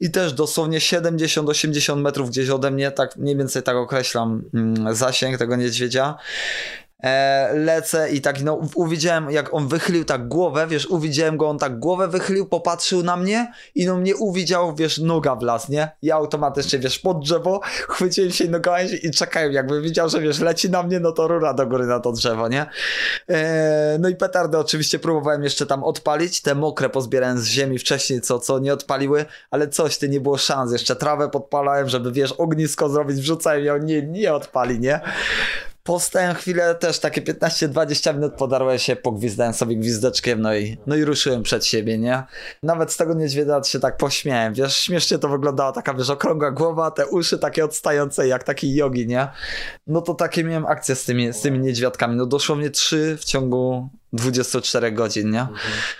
I też dosłownie 70-80 metrów gdzieś ode mnie, tak mniej więcej tak określam mm, zasięg tego niedźwiedzia. E, lecę i tak no uwidziałem jak on wychylił tak głowę, wiesz, uwidziałem go, on tak głowę wychylił, popatrzył na mnie i no mnie uwidział, wiesz, noga w las, nie? Ja automatycznie, wiesz, pod drzewo, [LAUGHS] chwyciłem się do gałęzi i czekałem, jakby widział, że wiesz, leci na mnie, no to rura do góry na to drzewo, nie? E, no i petardy oczywiście próbowałem jeszcze tam odpalić, te mokre pozbierałem z ziemi wcześniej, co, co nie odpaliły, ale coś, ty nie było szans, jeszcze trawę podpalałem, żeby, wiesz, ognisko zrobić, wrzucałem ją, nie, nie odpali, nie? Postałem chwilę też takie 15-20 minut podarłem się, pogwizdałem sobie gwizdeczkiem, no i, no i ruszyłem przed siebie, nie? Nawet z tego niedźwiedzia się tak pośmiałem, wiesz, śmiesznie to wyglądało, taka wiesz, okrągła głowa, te uszy takie odstające jak taki jogi, nie? No to takie miałem akcje z tymi, z tymi niedźwiadkami, no dosłownie trzy w ciągu 24 godzin, nie?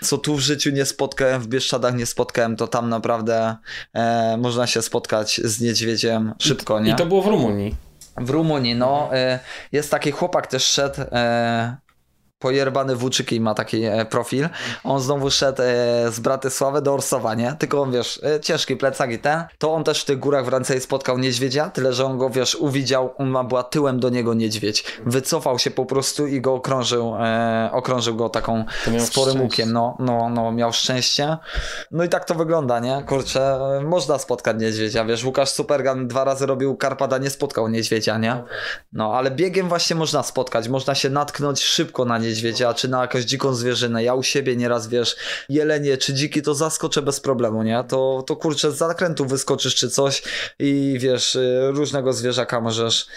Co tu w życiu nie spotkałem, w Bieszczadach nie spotkałem, to tam naprawdę e, można się spotkać z niedźwiedziem szybko, nie? I to było w Rumunii. W Rumunii, no. y, Jest taki chłopak też szedł. Pojerbany Włóczyki ma taki e, profil. On znowu szedł e, z Bratysławy do Orsowa, nie? Tylko on, wiesz, e, ciężki plecak i ten. To on też w tych górach w Rancei spotkał niedźwiedzia, tyle że on go, wiesz, uwidział, on ma była tyłem do niego niedźwiedź. Wycofał się po prostu i go okrążył, e, okrążył go taką sporym szczęście. łukiem. No, no, no, miał szczęście. No i tak to wygląda, nie? Kurczę, można spotkać niedźwiedzia, wiesz, Łukasz Supergan dwa razy robił Karpada, nie spotkał niedźwiedzia, nie? No, ale biegiem właśnie można spotkać, można się natknąć szybko na niedźwiedzia, czy na jakąś dziką zwierzynę. Ja u siebie nieraz, wiesz, jelenie czy dziki, to zaskoczę bez problemu, nie? To, to kurczę, z zakrętu wyskoczysz czy coś i wiesz, y, różnego zwierzaka możesz...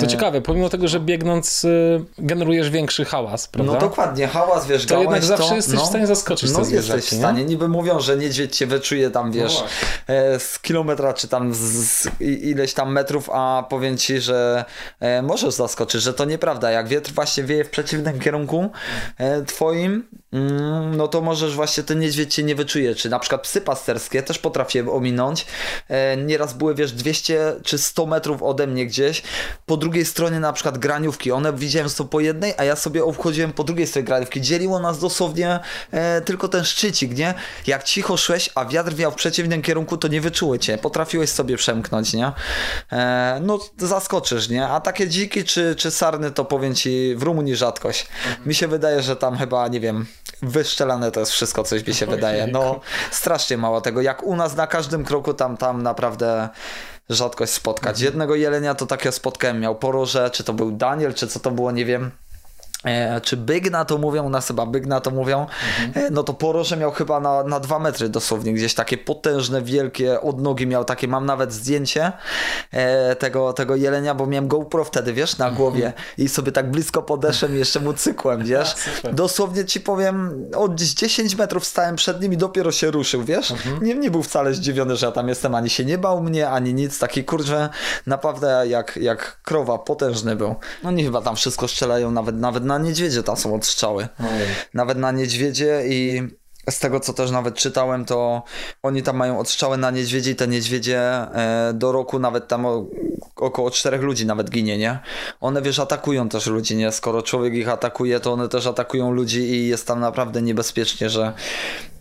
To ciekawe, pomimo tego, że biegnąc y, generujesz większy hałas, prawda? No dokładnie, hałas, wiesz, To jednak zawsze jesteś w stanie zaskoczyć no, zwierzaki, jesteś w nie? stanie. Niby mówią, że niedźwiedź cię wyczuje tam, wiesz, właśnie. e, z kilometra czy tam z, ileś tam metrów, a powiem ci, że e, możesz zaskoczyć, że to nieprawda. Jak wiatr właśnie wieje w przeciwnym kierunku e, twoim, no to możesz właśnie ten niedźwiedź nie wyczuje. Czy na przykład psy pasterskie też potrafię ominąć. E, nieraz były, wiesz, 200 czy 100 metrów ode mnie gdzieś. Po drugiej stronie na przykład graniówki. One widziałem są po jednej, a ja sobie obchodziłem po drugiej stronie graniówki. Dzieliło nas dosłownie e, tylko ten szczycik, nie? Jak cicho szłeś, a wiatr wiał w przeciwnym kierunku, to nie wyczuły cię. Potrafiłeś sobie przemknąć, nie? E, no zaskoczysz, nie? A takie dziki czy, czy sarny to powiem ci w Rumunii rzadkość. Mi się wydaje, że tam chyba, nie wiem, wyszczelane to jest wszystko, coś mi się wydaje. No strasznie mało tego. Jak u nas na każdym kroku tam, tam naprawdę rzadkość spotkać. Jednego jelenia to takie spotkałem, miał poroże, czy to był Daniel, czy co to było, nie wiem. E, czy bygna to mówią, u nas chyba bygna to mówią, e, no to poroże miał chyba na, na dwa metry dosłownie, gdzieś takie potężne, wielkie odnogi miał takie, mam nawet zdjęcie e, tego, tego jelenia, bo miałem GoPro wtedy, wiesz, na głowie i sobie tak blisko podeszłem jeszcze mu cykłem, [LAUGHS] wiesz, dosłownie ci powiem, od gdzieś 10 metrów stałem przed nim i dopiero się ruszył, wiesz, nie, nie był wcale zdziwiony, że ja tam jestem, ani się nie bał mnie, ani nic, taki kurczę, naprawdę jak, jak krowa, potężny był. No nie chyba tam wszystko strzelają, nawet, nawet na niedźwiedzie tam są odstrzały. Nawet na niedźwiedzie i z tego co też nawet czytałem, to oni tam mają odstrzały na niedźwiedzie i te niedźwiedzie e, do roku nawet tam około czterech ludzi nawet ginie, nie? One wiesz, atakują też ludzi, nie? Skoro człowiek ich atakuje, to one też atakują ludzi i jest tam naprawdę niebezpiecznie, że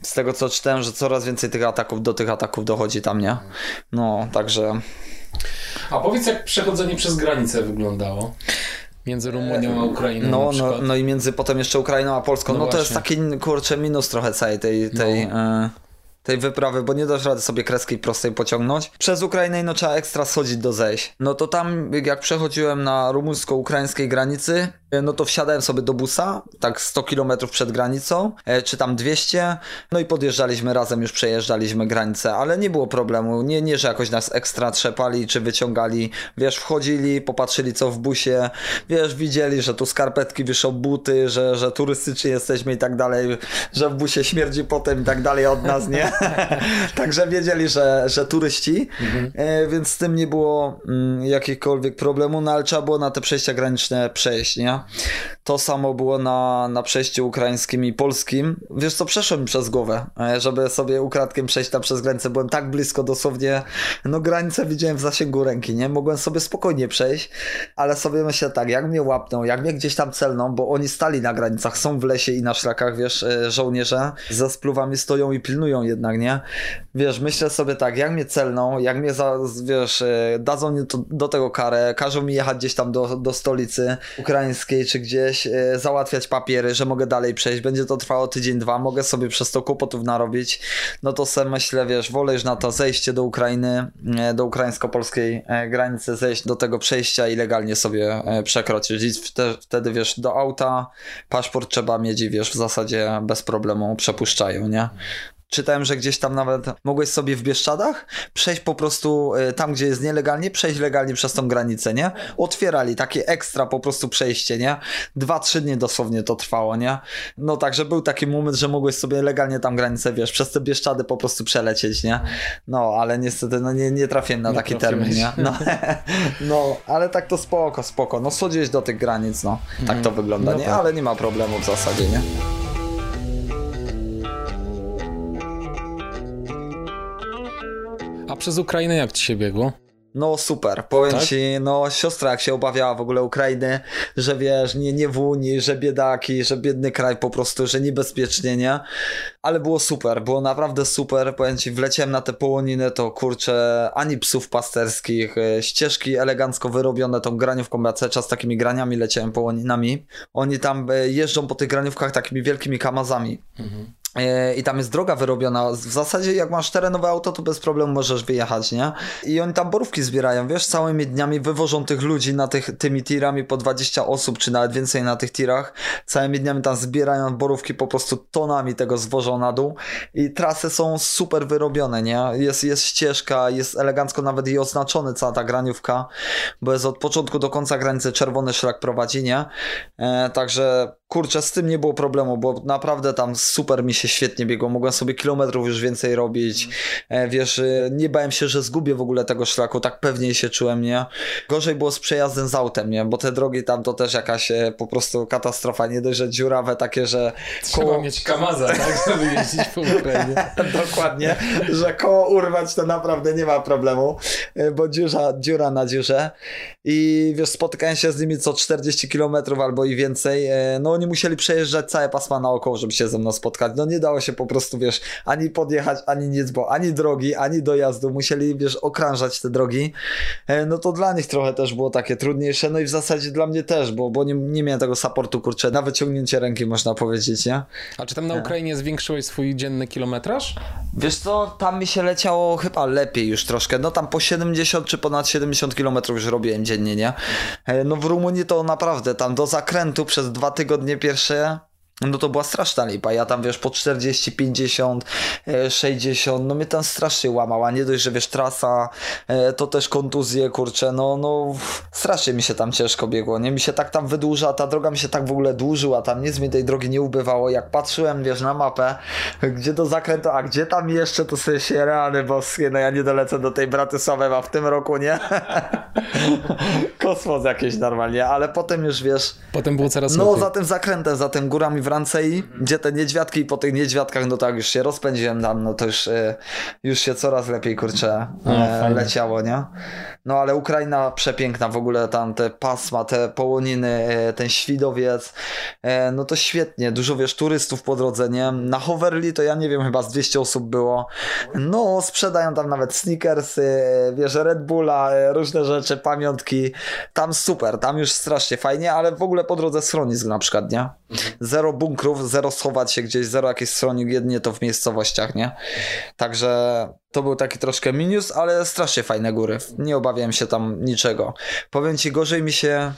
z tego co czytałem, że coraz więcej tych ataków, do tych ataków dochodzi tam, nie? No, także... A powiedz, jak przechodzenie przez granicę wyglądało? Między Rumunią a Ukrainą na No, no, no i między potem jeszcze Ukrainą a Polską. No No, to jest taki kurczę minus trochę całej tej, tej, No. Tej wyprawy, bo nie dasz rady sobie kreski prostej pociągnąć. Przez Ukrainę no trzeba ekstra schodzić do zejść. No to tam jak przechodziłem na rumuńsko-ukraińskiej granicy, e, no to wsiadałem sobie do busa, tak 100 km przed granicą, e, czy tam 200, no i podjeżdżaliśmy razem, już przejeżdżaliśmy granicę, ale nie było problemu, nie, nie że jakoś nas ekstra trzepali, czy wyciągali, wiesz, wchodzili, popatrzyli co w busie, wiesz, widzieli, że tu skarpetki wiszą buty, że, że turystycznie jesteśmy i tak dalej, że w busie śmierdzi potem i tak dalej od nas, nie? [LAUGHS] Także wiedzieli, że, że turyści, mhm. e, więc z tym nie było mm, jakichkolwiek problemu, no ale trzeba było na te przejścia graniczne przejść, nie? To samo było na, na przejściu ukraińskim i polskim. Wiesz co, przeszło mi przez głowę, e, żeby sobie ukradkiem przejść tam przez granicę. Byłem tak blisko dosłownie, no granicę widziałem w zasięgu ręki, nie? Mogłem sobie spokojnie przejść, ale sobie myślę tak, jak mnie łapną, jak mnie gdzieś tam celną, bo oni stali na granicach, są w lesie i na szlakach, wiesz, e, żołnierze ze spluwami stoją i pilnują jednak, nie? Wiesz, myślę sobie tak, jak mnie celną, jak mnie, za, wiesz, e, dadzą do tego karę, każą mi jechać gdzieś tam do, do stolicy ukraińskiej czy gdzieś, e, załatwiać papiery, że mogę dalej przejść, będzie to trwało tydzień, dwa, mogę sobie przez to kłopotów narobić, no to sobie myślę, wiesz, wolę już na to zejście do Ukrainy, do ukraińsko-polskiej granicy, zejść do tego przejścia i legalnie sobie przekroczyć. Wtedy, wiesz, do auta, paszport trzeba mieć i wiesz, w zasadzie bez problemu przepuszczają, nie? Czytałem, że gdzieś tam nawet mogłeś sobie w Bieszczadach przejść po prostu y, tam, gdzie jest nielegalnie, przejść legalnie przez tą granicę, nie? Otwierali takie ekstra po prostu przejście, nie? Dwa, trzy dni dosłownie to trwało, nie? No także był taki moment, że mogłeś sobie legalnie tam granicę, wiesz, przez te Bieszczady po prostu przelecieć, nie? No, ale niestety no, nie, nie trafiłem na nie taki termin, nie? No, [LAUGHS] no, ale tak to spoko, spoko. No, schodziłeś do tych granic, no. Tak to mhm. wygląda, no nie? Tak. Ale nie ma problemu w zasadzie, nie? A przez Ukrainę jak ci się biegło? No super, powiem tak? ci, no siostra jak się obawiała w ogóle Ukrainy, że wiesz, nie, nie w Unii, że biedaki, że biedny kraj po prostu, że niebezpiecznie, nie? Ale było super, było naprawdę super, powiem ci, wleciałem na te połoniny, to kurczę, ani psów pasterskich, e, ścieżki elegancko wyrobione tą graniówką, ja cały czas takimi graniami leciałem połoninami. Oni tam e, jeżdżą po tych graniówkach takimi wielkimi kamazami. Mhm. E, i tam jest droga wyrobiona. W zasadzie jak masz terenowe auto, to bez problemu możesz wyjechać, nie? I oni tam borówki zbierają, wiesz, całymi dniami wywożą tych ludzi na tych, tymi tirami po 20 osób, czy nawet więcej na tych tirach. Całymi dniami tam zbierają borówki, po prostu tonami tego zwożą na dół i trasy są super wyrobione, nie? Jest, jest ścieżka, jest elegancko nawet i oznaczony cała ta graniówka, bo jest od początku do końca granicy czerwony szlak prowadzi, nie? E, także kurczę, z tym nie było problemu, bo naprawdę tam super mi się świetnie biegło. Mogłem sobie kilometrów już więcej robić. E, wiesz, e, nie bałem się, że zgubię w ogóle tego szlaku, tak pewniej się czułem, nie? Gorzej było z przejazdem z autem, nie? Bo te drogi tam to też jakaś e, po prostu katastrofa. Nie dość, że dziurawe takie, że... Trzeba koło... mieć kamaza, tak? Żeby jeździć po Ukrainie. [LAUGHS] Dokładnie, że koło urwać to naprawdę nie ma problemu, bo dziura, dziura na dziurze. I wiesz, spotykałem się z nimi co 40 kilometrów albo i więcej. No oni musieli przejeżdżać całe pasma naokoło, żeby się ze mną spotkać. No nie dało się po prostu, wiesz, ani podjechać, ani nic, bo ani drogi, ani dojazdu. Musieli, wiesz, okrążać te drogi. E, no to dla nich trochę też było takie trudniejsze, no i w zasadzie dla mnie też, bo, bo nie, nie miałem tego supportu, kurczę, na wyciągnięcie ręki można powiedzieć, nie? A czy tam na e. Ukrainie zwiększyłeś swój dzienny kilometraż? Wiesz co, tam mi się leciało chyba lepiej już troszkę, no tam po 70 czy ponad 70 kilometrów już robiłem dziennie, nie? E, no w Rumunii to naprawdę tam do zakrętu przez dwa tygodnie pierwsze no to była straszna lipa. Ja tam wiesz po 40, 50, 60, no mnie tam strasznie łamała. Nie dość, że wiesz trasa, e, to też kontuzje, kurczę, no, no strasznie mi się tam ciężko biegło, nie? Mi się tak tam wydłuża, ta droga mi się tak w ogóle dłużyła, tam nic mi tej drogi nie ubywało. Jak patrzyłem, wiesz, na mapę, gdzie do zakrętu, a gdzie tam jeszcze, to sobie się rany boskie, no ja nie dolecę do tej Bratysławy, a w tym roku, nie? [LAUGHS] Kosmos jakieś normalnie, ale potem już wiesz... Potem było coraz No, lepiej. za tym zakrętem, za tym górami w Francei, gdzie te niedźwiadki i po tych niedźwiadkach, no tak, już się rozpędziłem tam, no to już, e, już się coraz lepiej, kurczę, no, leciało, nie? No ale Ukraina przepiękna, w ogóle tam te pasma, te połoniny, e, ten świdowiec, no to świetnie, dużo wiesz, turystów po drodze, nie? Na Hoverly to ja nie wiem, chyba z 200 osób było. No, sprzedają tam nawet sneakersy, wiesz, Red Bulla, różne rzeczy, pamiątki. Tam super, tam już strasznie fajnie, ale w ogóle po drodze schronisk na przykład, nie? Zero bunkrów, zero schować się gdzieś, zero jakichś schronik, jedynie to w miejscowościach, nie? Także to był taki troszkę minus, ale strasznie fajne góry. Nie obawiałem się tam niczego. Powiem ci, gorzej mi się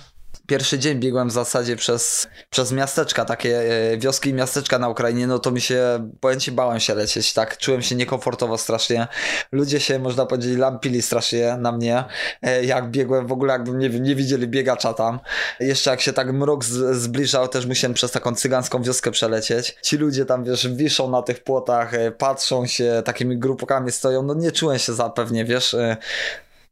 pierwszy dzień biegłem w zasadzie przez, przez miasteczka, takie e, wioski i miasteczka na Ukrainie, no to mi się, powiem ci, bałem się lecieć, tak, czułem się niekomfortowo strasznie. Ludzie się, można powiedzieć, lampili strasznie na mnie, e, jak biegłem, w ogóle jakby nie, nie widzieli biegacza tam. Jeszcze jak się tak mrok z, zbliżał, też musiałem przez taką cyganską wioskę przelecieć. Ci ludzie tam, wiesz, wiszą na tych płotach, e, patrzą się, takimi grupkami stoją, no nie czułem się zapewnie, wiesz,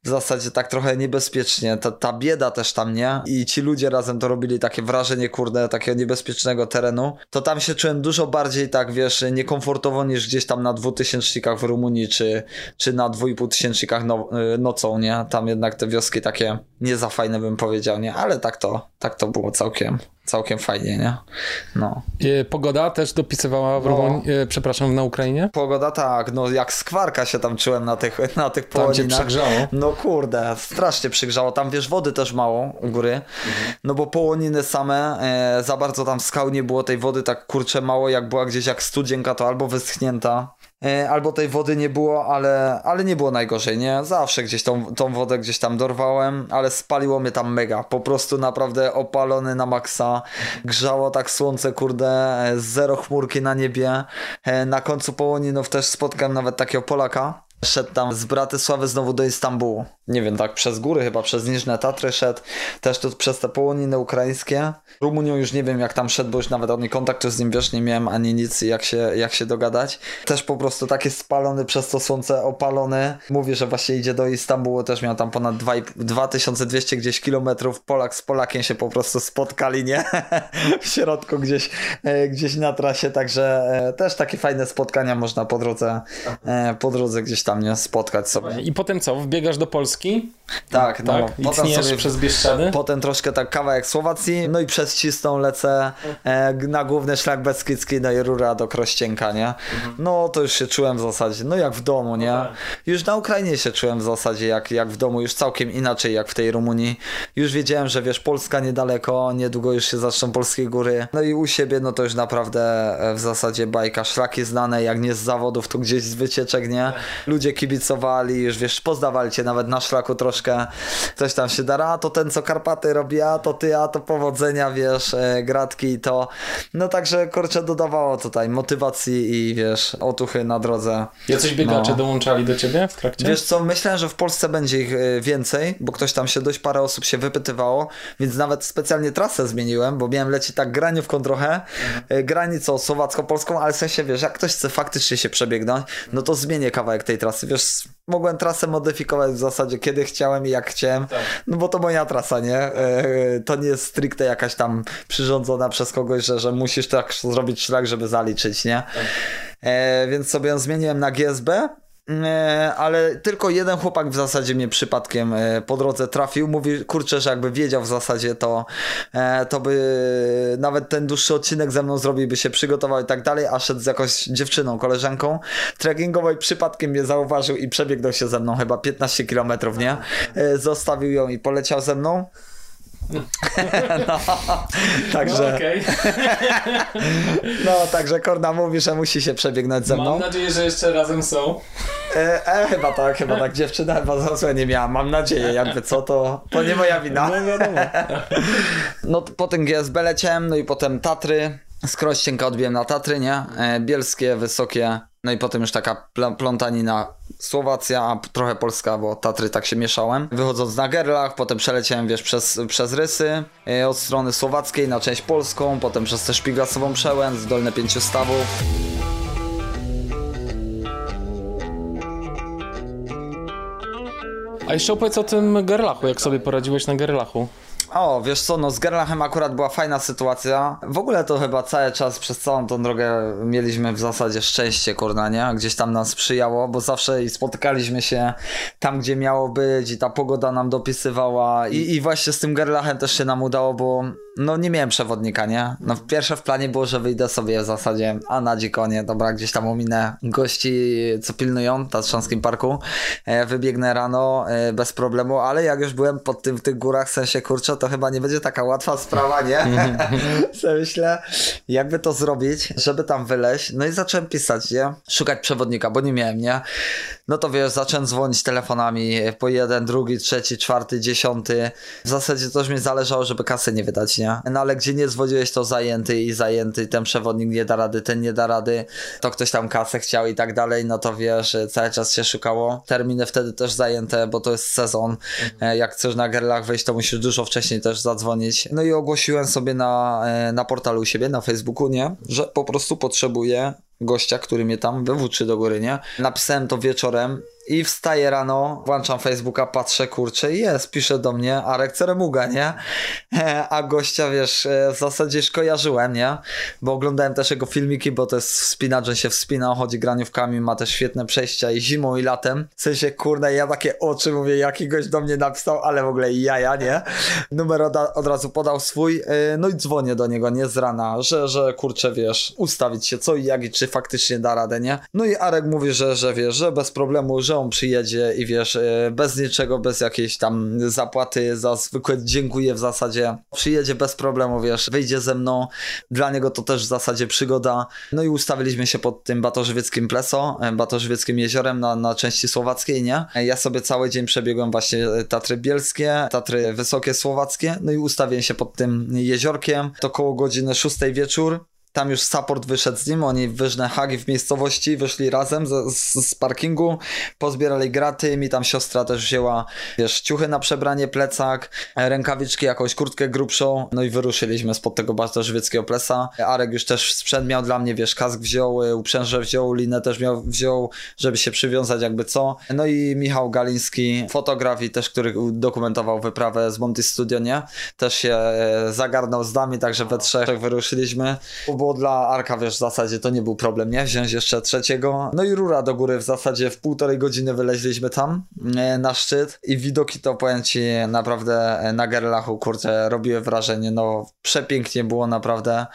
w zasadzie tak trochę niebezpiecznie. Ta, ta bieda też tam, nie? I ci ludzie razem to robili takie wrażenie, kurde, takiego niebezpiecznego terenu. To tam się czułem dużo bardziej tak, wiesz, niekomfortowo niż gdzieś tam na dwutysięcznikach w Rumunii, czy, czy na dwójpółtysięcznikach no, y, nocą, nie? Tam jednak te wioski takie nie za fajne bym powiedział, nie? Ale tak to, tak to było całkiem całkiem fajnie, nie? No. E, pogoda też dopisywała w no. Rumunii, no. przepraszam, na Ukrainie? Pogoda tak, no jak skwarka się tam czułem na tych, na tych połoninach. Tam cię przygrzało? No kurde, strasznie przygrzało. Tam wiesz, wody też mało u góry, mhm. no bo połoniny same, e, za bardzo tam skał nie było tej wody tak kurczę mało, jak była gdzieś jak studzienka, to albo wyschnięta, E, albo tej wody nie było, ale, ale nie było najgorzej, nie? Zawsze gdzieś tą, tą wodę gdzieś tam dorwałem, ale spaliło mnie tam mega. Po prostu naprawdę opalony na maksa. Grzało tak słońce, kurde, e, zero chmurki na niebie. E, na końcu połoninów też spotkałem nawet takiego Polaka, Szedł tam z Bratysławy znowu do Istambułu. Nie wiem, tak przez góry, chyba przez Niżne Tatry szedł. Też tu przez te połoniny ukraińskie. Rumunią już nie wiem jak tam szedł, bo już nawet ani kontaktu z nim wiesz, nie miałem ani nic jak się, jak się dogadać. Też po prostu taki spalony przez to słońce, opalony. Mówi, że właśnie idzie do Istambułu, też miał tam ponad 2, 2200 gdzieś kilometrów. Polak z Polakiem się po prostu spotkali, nie? [LAUGHS] w środku gdzieś, e, gdzieś na trasie, także e, też takie fajne spotkania można po drodze, e, po drodze gdzieś tam tam nie spotkać sobie. I potem co? Wbiegasz do Polski? Tak, no. Tak? I potem sobie przez Bieszczady? Potem troszkę tak kawałek Słowacji, no i przez Cisną lecę e, na główny szlak Beskidzki, no i rura do Krościenka, nie? Mhm. No to już się czułem w zasadzie, no jak w domu, nie? No tak. Już na Ukrainie się czułem w zasadzie jak, jak w domu, już całkiem inaczej jak w tej Rumunii. Już wiedziałem, że wiesz, Polska niedaleko, niedługo już się zaczną polskie góry. No i u siebie, no to już naprawdę e, w zasadzie bajka, szlaki znane, jak nie z zawodów, to gdzieś z wycieczek, nie? Tak. Ludzie ludzie kibicowali, już wiesz, poznawali cię nawet na szlaku troszkę, coś tam się dara, a to ten co Karpaty robi, a to ty, a to powodzenia, wiesz, e, gratki i to. No także kurczę dodawało tutaj motywacji i wiesz, otuchy na drodze. Jacyś biegacze no. dołączali do ciebie w trakcie? Wiesz co, myślę, że w Polsce będzie ich e, więcej, bo ktoś tam się, dość parę osób się wypytywało, więc nawet specjalnie trasę zmieniłem, bo miałem lecieć tak graniówką trochę. E, granicą słowacko-polską, ale w sensie, wiesz, jak ktoś chce faktycznie się przebiegnąć, no to zmienię kawałek tej trasy trasy. Wiesz, mogłem trasę modyfikować w zasadzie kiedy chciałem i jak chciałem, tak. no bo to moja trasa, nie? E, to nie jest stricte jakaś tam przyrządzona przez kogoś, że, że musisz tak zrobić szlak, żeby zaliczyć, nie? Tak. E, więc sobie ją zmieniłem na GSB E, ale tylko jeden chłopak w zasadzie mnie przypadkiem e, po drodze trafił. Mówi, kurczę, że jakby wiedział w zasadzie to, e, to by nawet ten dłuższy odcinek ze mną zrobił, by się przygotował i tak dalej, a szedł z jakąś dziewczyną, koleżanką trekkingowej, przypadkiem mnie zauważył i przebiegnął się ze mną chyba 15 kilometrów, nie? Zostawił ją i poleciał ze mną. No, także. No, okay. [LAUGHS] no, także Korna mówi, że musi się przebiegnąć ze mną. Mam nadzieję, że jeszcze razem są. E, e, chyba tak, chyba tak. Dziewczyna chyba za nie miała. Mam nadzieję, jakby co, to, to nie moja wina. No, wiadomo. no potem GSB leciałem, no i potem Tatry. Z Krościenka odbiłem na Tatry, nie? E, bielskie, wysokie. No i potem już taka pl plątanina Słowacja, a trochę Polska, bo Tatry tak się mieszałem. Wychodząc na Gerlach, potem przeleciałem, wiesz, przez, przez Rysy, e, od strony słowackiej na część polską, potem przez tę Szpiglasową Przełęcz, Dolne Pięciu Stawów. A jeszcze opowiedz o tym Gerlachu, jak sobie poradziłeś na Gerlachu. O, wiesz co, no z Gerlachem akurat była fajna sytuacja. W ogóle to chyba cały czas, przez całą tą drogę mieliśmy w zasadzie szczęście, kurna, nie? Gdzieś tam nam sprzyjało, bo zawsze i spotykaliśmy się tam, gdzie miało być i ta pogoda nam dopisywała i, i właśnie z tym Gerlachem też się nam udało, bo no nie miałem przewodnika, nie? No pierwsze w planie było, że wyjdę sobie w zasadzie, a na dzikonie, dobra, gdzieś tam ominę gości, co pilnują w Parku, e, wybiegnę rano e, bez problemu, ale jak już byłem pod tym w tych górach, w sensie kurczę, to chyba nie będzie taka łatwa sprawa, nie? Co [LAUGHS] [LAUGHS] myślę, jakby to zrobić, żeby tam wyleźć, no i zacząłem pisać, nie? Szukać przewodnika, bo nie miałem, nie? No to wiesz, zacząłem dzwonić telefonami po jeden, drugi, trzeci, czwarty, dziesiąty. W zasadzie też mi zależało, żeby kasy nie wydać, nie? No ale gdzie nie dzwoniłeś, to zajęty i zajęty, ten przewodnik nie da rady, ten nie da rady, to ktoś tam kasę chciał i tak dalej, no to wiesz, cały czas się szukało. Terminy wtedy też zajęte, bo to jest sezon. Mhm. Jak chcesz na gerlach wejść, to musisz dużo wcześniej też zadzwonić. No i ogłosiłem sobie na, e, na portalu u siebie, na Facebooku, nie? Że po prostu potrzebuję gościa, który mnie tam wywłóczy do góry, nie? Napisałem to wieczorem i wstaję rano, włączam Facebooka, patrzę, kurczę, jest, pisze do mnie Arek Ceremuga, nie? [LAUGHS] A gościa, wiesz, e, w zasadzie już kojarzyłem, nie? Bo oglądałem też jego filmiki, bo to jest wspinacz, że się wspina, chodzi graniówkami, ma też świetne przejścia i zimą i latem. W sensie, kurde, ja takie oczy mówię, jaki gość do mnie napisał, ale w ogóle jaja, nie? Numer od, od razu podał swój, e, no i dzwonię do niego, nie z rana, że, że kurczę, wiesz, ustawić się co i jak i czy faktycznie da radę, nie? No i Arek mówi, że, że wiesz, że bez problemu, że on przyjedzie i wiesz, e, bez niczego, bez jakiejś tam zapłaty za zwykłe dziękuję w zasadzie. Przyjedzie bez problemu, wiesz, wyjdzie ze mną. Dla niego to też w zasadzie przygoda. No i ustawiliśmy się pod tym Batorzywieckim Pleso, e, Batorzywieckim jeziorem na, na części słowackiej, nie? E, ja sobie cały dzień przebiegłem właśnie Tatry Bielskie, Tatry Wysokie Słowackie, no i ustawiłem się pod tym jeziorkiem. To koło godziny 6 wieczór. Tam już support wyszedł z nim, oni wyżne hagi w miejscowości, wyszli razem z, z, z, parkingu, pozbierali graty, mi tam siostra też wzięła, wiesz, ciuchy na przebranie, plecak, rękawiczki, jakąś kurtkę grubszą, no i wyruszyliśmy spod tego bardzo żywieckiego plesa. Arek już też sprzęt miał dla mnie, wiesz, kask wziął, uprzęże wziął, linę też miał, wziął, żeby się przywiązać jakby co. No i Michał Galiński, fotografii też, który dokumentował wyprawę z Monty Studio, nie? Też się e, zagarnął z nami, także we trzech wyruszyliśmy było dla Arka, wiesz, w zasadzie to nie był problem, nie? Wziąć jeszcze trzeciego. No i rura do góry, w zasadzie w półtorej godziny wyleźliśmy tam e, na szczyt i widoki to, powiem ci, naprawdę e, na Gerlachu, kurczę, robiły wrażenie, no przepięknie było naprawdę.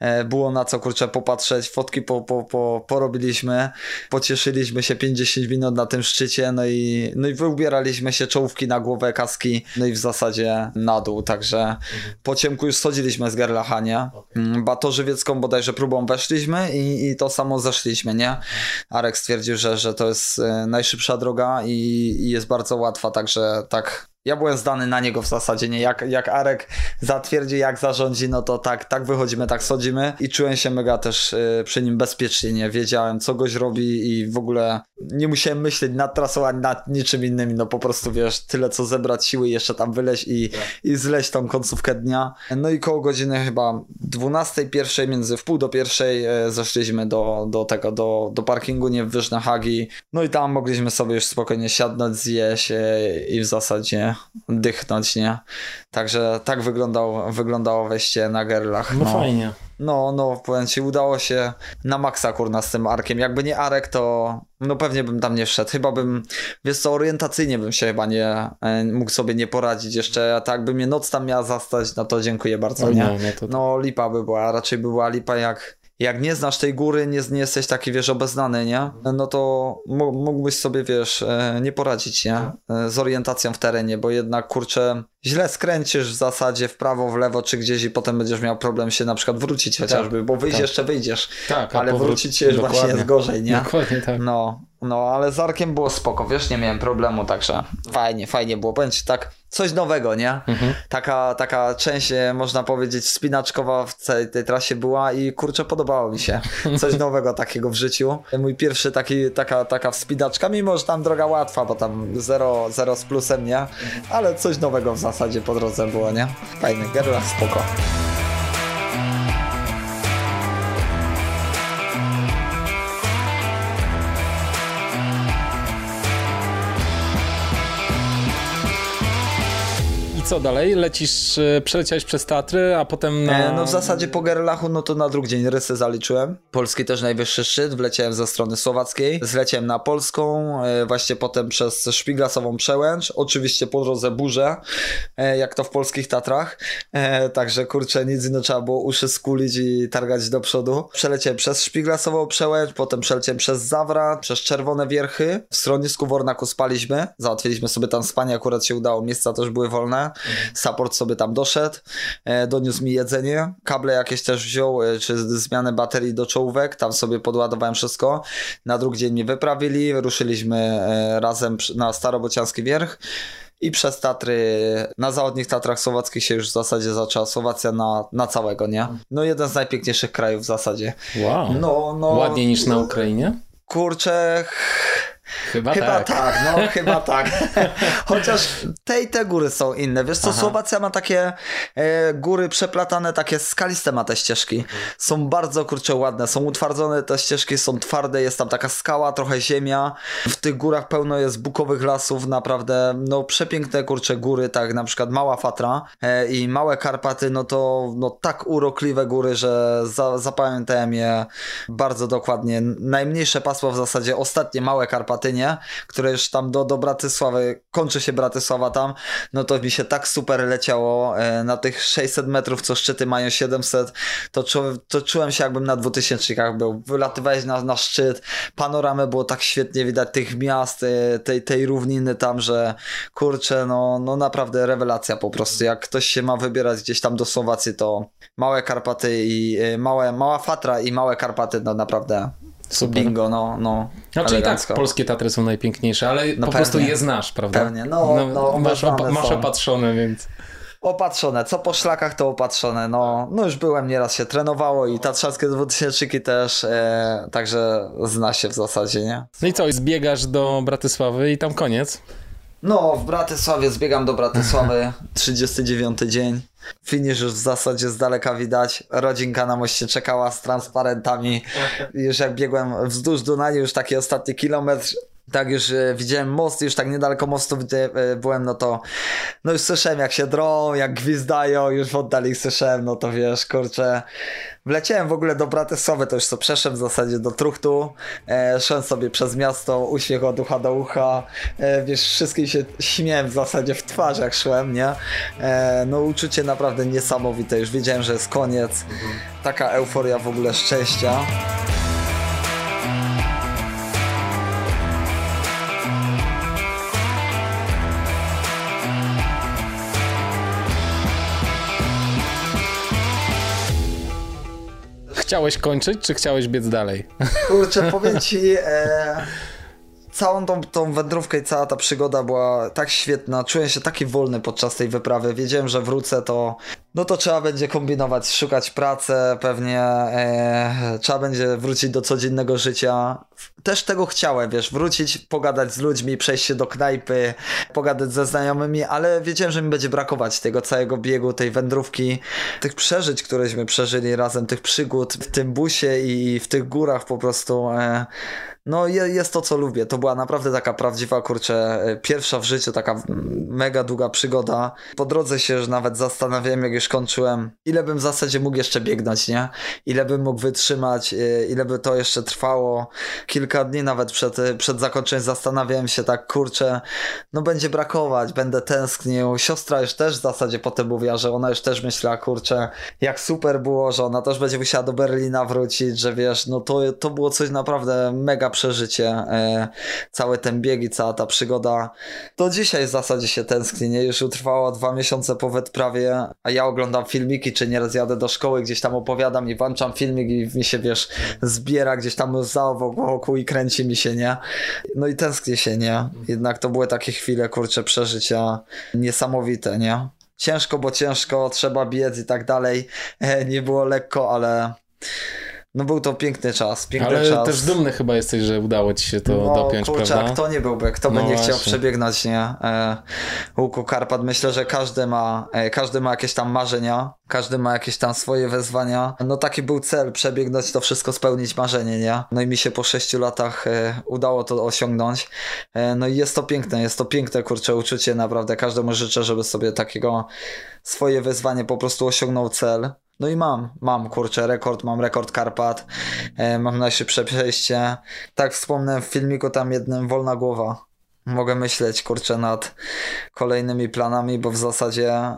E, było na co, kurczę, popatrzeć, fotki po, po, po, porobiliśmy, pocieszyliśmy się 50 minut na tym szczycie, no i, no i wyubieraliśmy się, czołówki na głowę, kaski, no i w zasadzie na dół, także mhm. po ciemku już schodziliśmy z Gerlacha, nie? Mm, Batorzywiecką bodajże próbą weszliśmy i, i to samo zeszliśmy, nie? Arek stwierdził, że, że to jest e, najszybsza droga i, i jest bardzo łatwa, także tak ja byłem zdany na niego w zasadzie, nie? Jak, jak Arek zatwierdzi, jak zarządzi, no to tak, tak wychodzimy, tak schodzimy i czułem się mega też y, przy nim bezpiecznie, nie? Wiedziałem, co goś robi i w ogóle nie musiałem myśleć nad trasą, ani nad niczym innym, no po prostu, wiesz, tyle co zebrać siły, jeszcze tam wyleźć i, i zleść tą końcówkę dnia. No i koło godziny chyba 12, pierwszej, między w pół do pierwszej y, zeszliśmy do, do tego, do, do parkingu, nie w Wyżne Hagi, no i tam mogliśmy sobie już spokojnie siadnąć, zjeść y, i w zasadzie dychnąć, nie? Także tak wyglądało, wyglądało wejście na gerlach. No, no fajnie. No, no, powiem ci, udało się na maksa, kurna, z tym Arkiem. Jakby nie Arek, to no pewnie bym tam nie wszedł. Chyba bym, wiesz co, orientacyjnie bym się chyba nie, e, mógł sobie nie poradzić jeszcze. A tak by mnie noc tam miała zastać, no to dziękuję bardzo, nie? nie? No, no lipa by była, raczej by była lipa jak jak nie znasz tej góry, nie, nie jesteś taki, wiesz, obeznany, nie? No to mógłbyś sobie, wiesz, e, nie poradzić, nie? E, z orientacją w terenie, bo jednak, kurczę, źle skręcisz w zasadzie w prawo, w lewo czy gdzieś i potem będziesz miał problem się na przykład wrócić chociażby, tak, bo wyjść tak. jeszcze wyjdziesz, tak, ale wrócić się właśnie jest gorzej, nie? Dokładnie tak. No, no, ale z Arkiem było spoko, wiesz, nie miałem problemu, także fajnie, fajnie było, bądź tak coś nowego, nie? Mhm. Taka, taka część, e, można powiedzieć, spinaczkowa w całej tej trasie była i kurczę, podobało mi się. [LAUGHS] Coś nowego takiego w życiu. Mój pierwszy taki, taka, taka wspinaczka, mimo że tam droga łatwa, bo tam zero, zero z plusem, nie? Ale coś nowego w zasadzie po drodze było, nie? Fajny, Gerlach spoko. Co dalej? Lecisz, e, przeleciałeś przez Tatry, a potem na... No w zasadzie po Gerlachu, no to na drugi dzień rysy zaliczyłem. Polski też najwyższy szczyt, wleciałem ze strony słowackiej, zleciałem na polską, e, właśnie potem przez Szpiglasową Przełęcz, oczywiście po drodze burzę, e, jak to w polskich Tatrach, także kurczę, nic innego trzeba było uszy skulić i targać do przodu. Przeleciałem przez Szpiglasową Przełęcz, potem przeleciałem przez Zawra, przez Czerwone Wierchy, w schronisku Wornaku spaliśmy, załatwiliśmy sobie tam spanie, akurat się udało, miejsca też były wolne. Support sobie tam doszedł, e, doniósł mi jedzenie, kable jakieś też wziął, e, czy zmianę baterii do czołówek, tam sobie podładowałem wszystko. Na drugi dzień mnie wyprawili, ruszyliśmy e, razem na Starobocianski Wierch i przez Tatry, na zachodnich Tatrach Słowackich się już w zasadzie zaczęła Słowacja na, na całego, nie? No jeden z najpiękniejszych krajów w zasadzie. Wow. No, no. Ładniej niż na Ukrainie? Kurczę, Chyba, Chyba tak. tak, no [LAUGHS] chyba tak. Chociaż te i te góry są inne. Wiesz co, Aha. Słowacja ma takie e, góry przeplatane, takie skaliste ma te ścieżki. Są bardzo kurczę ładne, są utwardzone, te ścieżki są twarde, jest tam taka skała, trochę ziemia. W tych górach pełno jest bukowych lasów, naprawdę no przepiękne kurczę góry, tak na przykład Mała Fatra e, i Małe Karpaty, no to no tak urokliwe góry, że za, zapamiętałem je bardzo dokładnie. Najmniejsze pasmo w zasadzie, ostatnie Małe Karpaty, nie? Które już tam do, do Bratysławy, kończy się Bratysława tam, no to mi się tak super leciało e, na tych 600 metrów, co szczyty mają 700, to, czu, to czułem się jakbym na 2000 był. Wylatywałeś na, na szczyt, panoramę było tak świetnie widać tych miast, e, tej, tej równiny tam, że kurczę, no, no naprawdę rewelacja po prostu. Jak ktoś się ma wybierać gdzieś tam do Słowacji, to Małe Karpaty i e, małe, Mała Fatra i Małe Karpaty, no naprawdę Super. bingo, no, no. Znaczy i tak polskie Tatry są najpiękniejsze, ale po No prostu pewnie. je znasz, prawda? Pewnie, no, no, masz, znane opa- masz opatrzone, więc... Opatrzone, co po szlakach to opatrzone, no, no już byłem, nieraz się trenowało i tatrzarskie 2000 też, e, także zna się w zasadzie, nie? No i co, zbiegasz do Bratysławy i tam koniec? No, w Bratysławie zbiegam do Bratysławy, [LAUGHS] 39 dzień. Finisz już w zasadzie z daleka widać. Rodzinka na moście czekała z transparentami. Już jak biegłem wzdłuż Dunaju, już taki ostatni kilometr, tak już e, widziałem most, już tak niedaleko mostu e, byłem, no to no już słyszałem jak się drą, jak gwizdają, już w oddali słyszałem, no to wiesz, kurczę. Wleciałem w ogóle do Bratysławy, to już co przeszedłem w zasadzie do Truchtu, e, szedłem sobie przez miasto, uśmiech od ucha do ucha, e, wiesz, wszystkim się śmiałem w zasadzie w twarz jak szłem, nie? E, no uczucie naprawdę niesamowite, już wiedziałem, że jest koniec, taka euforia w ogóle szczęścia. Chciałeś kończyć, czy chciałeś biec dalej? [LAUGHS] Kurczę, powiem ci, e, całą tą, tą wędrówkę i cała ta przygoda była tak świetna. Czułem się taki wolny podczas tej wyprawy. Wiedziałem, że wrócę, to no to trzeba będzie kombinować, szukać pracy, pewnie e, trzeba będzie wrócić do codziennego życia. Też tego chciałem, wiesz, wrócić, pogadać z ludźmi, przejść się do knajpy, pogadać ze znajomymi, ale wiedziałem, że mi będzie brakować tego całego biegu, tej wędrówki, tych przeżyć, któreśmy przeżyli razem, tych przygód w tym busie i w tych górach po prostu. E, no je, jest to, co lubię. To była naprawdę taka prawdziwa, kurczę, e, pierwsza w życiu, taka mega długa przygoda. Po drodze się już nawet zastanawiałem, jak już kończyłem, ile bym w zasadzie mógł jeszcze biegnąć, nie? Ile bym mógł wytrzymać, e, ile by to jeszcze trwało. Kilka dni nawet przed, przed zakończeniem zastanawiałem się tak, kurczę, no będzie brakować, będę tęsknił. Siostra już też w zasadzie potem mówiła, że ona już też myślała, kurczę, jak super było, że ona też będzie musiała do Berlina wrócić, że wiesz, no to, to było coś naprawdę mega przeżycie, e, cały ten bieg i cała ta przygoda. Do dzisiaj w zasadzie się tęskni, nie? Już utrwała dwa miesiące po wyprawie, a ja oglądam filmiki, czy nieraz jadę do szkoły, gdzieś tam opowiadam i włączam filmik i mi się, wiesz, zbiera gdzieś tam za wokół kręci mi się, nie? No i tęsknię się, nie? Jednak to były takie chwile, kurcze, przeżycia niesamowite, nie? Ciężko, bo ciężko, trzeba biec i tak dalej. E, nie było lekko, ale no był to piękny czas, piękny Ale czas. też dumny chyba jesteś, że udało ci się to no, dopiąć, kurczę, prawda? kto nie byłby, kto by No nie chciał właśnie. przebiegnąć, nie? E, łuku Karpat, myślę, że każdy ma, e, każdy ma jakieś tam marzenia, każdy ma jakieś tam swoje wezwania. No taki był cel, przebiegnąć to wszystko, spełnić marzenie, nie? No i mi się po sześciu latach e, udało to osiągnąć. E, no i jest to piękne, jest to piękne, kurczę, uczucie, naprawdę każdemu życzę, żeby sobie takiego swoje wyzwanie po prostu osiągnął cel. No i mam, mam kurczę rekord, mam rekord Karpat, e, mam najszybsze przejście. Tak wspomnę w filmiku tam jednym wolna głowa. Mogę myśleć kurczę nad kolejnymi planami, bo w zasadzie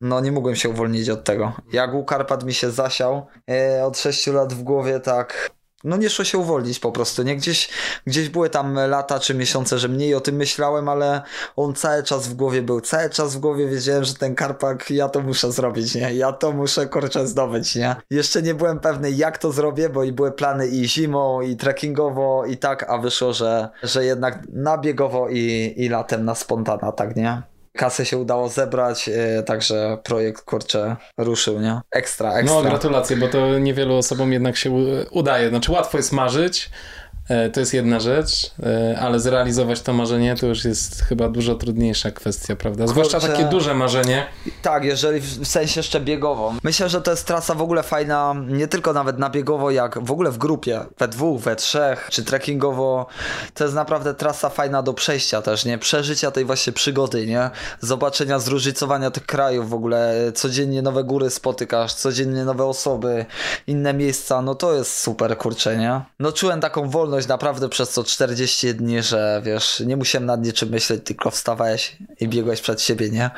no nie mogłem się uwolnić od tego. Jak u Karpat mi się zasiał e, od 6 lat w głowie, tak no nie szło się uwolnić po prostu, nie? Gdzieś, gdzieś były tam lata czy miesiące, że mniej o tym myślałem, ale on cały czas w głowie był, cały czas w głowie wiedziałem, że ten karpak, ja to muszę zrobić, nie? Ja to muszę, kurczę, zdobyć, nie? Jeszcze nie byłem pewny, jak to zrobię, bo i były plany i zimą, i trekkingowo, i tak, a wyszło, że, że jednak nabiegowo i, i latem na spontana, tak, nie? Kasę się udało zebrać, yy, także projekt kurczę ruszył, nie? Ekstra, ekstra. No gratulacje, bo to niewielu osobom jednak się udaje. Znaczy łatwo jest marzyć, E, to jest jedna rzecz, e, ale zrealizować to marzenie to już jest chyba dużo trudniejsza kwestia, prawda? Zwłaszcza Kurczę, takie duże marzenie. Tak, jeżeli w sensie jeszcze biegowo. Myślę, że to jest trasa w ogóle fajna, nie tylko nawet na biegowo, jak w ogóle w grupie, we dwóch, we trzech, czy trekkingowo. To jest naprawdę trasa fajna do przejścia też, nie? Przeżycia tej właśnie przygody, nie? Zobaczenia, zróżnicowania tych krajów w ogóle. Codziennie nowe góry spotykasz, codziennie nowe osoby, inne miejsca, no to jest super, kurczę, nie? No czułem taką wolność naprawdę przez to 40 dni, że wiesz, nie musiałem nad niczym myśleć, tylko wstawałeś i biegłeś przed siebie, nie?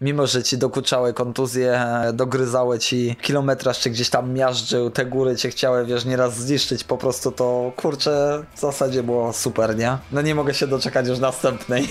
Mimo, że ci dokuczały kontuzje, dogryzały ci kilometraż, czy gdzieś tam miażdżył, te góry cię chciały, wiesz, nieraz zniszczyć, po prostu to, kurczę, w zasadzie było super, nie? No nie mogę się doczekać już następnej.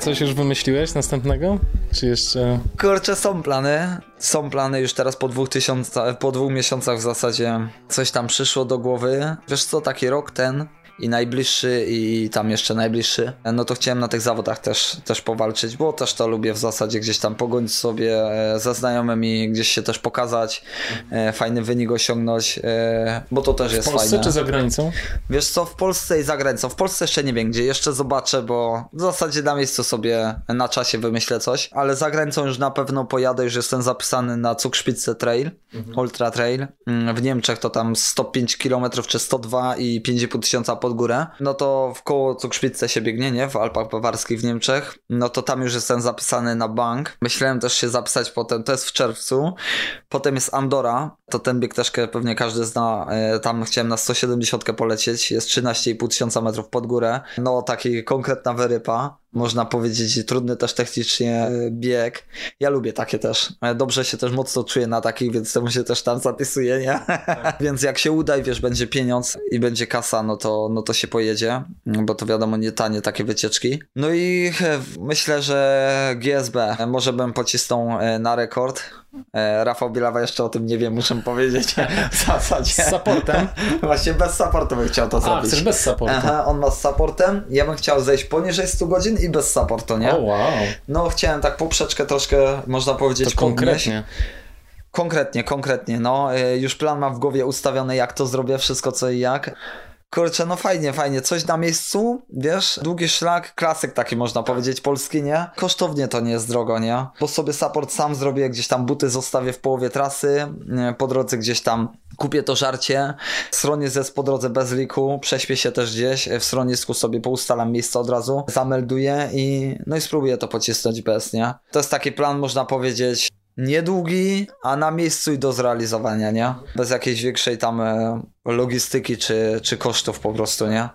Coś już wymyśliłeś następnego? Czy jeszcze... Kurczę, są plany. Są plany już teraz po dwóch tysiącach, po dwóch miesiącach w zasadzie coś tam przyszło do głowy. Wiesz co, taki rok ten i najbliższy i tam jeszcze najbliższy, no to chciałem na tych zawodach też, też powalczyć, bo też to lubię w zasadzie gdzieś tam pogonić sobie e, ze znajomymi, gdzieś się też pokazać, e, fajny wynik osiągnąć, e, bo to też jest fajne. W Polsce czy za granicą? Wiesz co, w Polsce i za granicą. W Polsce jeszcze nie wiem gdzie, jeszcze zobaczę, bo w zasadzie na miejscu sobie na czasie wymyślę coś, ale za granicą już na pewno pojadę, już jestem zapisany na Cukrszpitce Trail, mhm. Ultra Trail. Mm, w Niemczech to tam 105 km czy 102 i 5,5 tysiąca pod górę, no to w koło Cukrzycce się biegnie, nie? W Alpach Bawarskich w Niemczech, no to tam już jestem zapisany na bank. Myślałem też się zapisać potem, to jest w czerwcu. Potem jest Andora, to ten bieg też pewnie każdy zna. E, tam chciałem na 170 polecieć, jest 13,5 tysiąca metrów pod górę. No taki konkretna wyrypa można powiedzieć, trudny też technicznie e, bieg. Ja lubię takie też. E, dobrze się też mocno czuję na takich, więc temu się też tam zapisuję, nie? Tak. [LAUGHS] więc jak się uda i wiesz, będzie pieniądz i będzie kasa, no to, no to się pojedzie, bo to wiadomo nie tanie takie wycieczki. No i e, myślę, że GSB może bym pocisnął na rekord E, Rafał Bielawa jeszcze o tym nie wie, muszę powiedzieć [LAUGHS] w zasadzie. Z supportem? [LAUGHS] Właśnie bez supportu bym chciał to A, zrobić. chcesz bez supportu? Aha, on ma z supportem, ja bym chciał zejść poniżej 100 godzin i bez supportu, nie? O oh, wow. No chciałem tak poprzeczkę troszkę, można powiedzieć, to konkretnie. Konkretnie, konkretnie, no. E, już plan mam w głowie ustawiony, jak to zrobię, wszystko co i jak. Kurczę, no fajnie, fajnie. Coś na miejscu, wiesz? Długi szlak, klasyk taki można powiedzieć, polski, nie? Kosztownie to nie jest drogo, nie? Bo sobie support sam zrobię, gdzieś tam buty zostawię w połowie trasy, po drodze gdzieś tam kupię to żarcie, schroniec jest po drodze bez liku, prześpię się też gdzieś, w schronisku sobie poustalam miejsce od razu, zamelduję i no i spróbuję to pocisnąć bez, nie? To jest taki plan, można powiedzieć, niedługi, a na miejscu i do zrealizowania, nie? Bez jakiejś większej tam e, logistyki czy, czy kosztów po prostu, nie?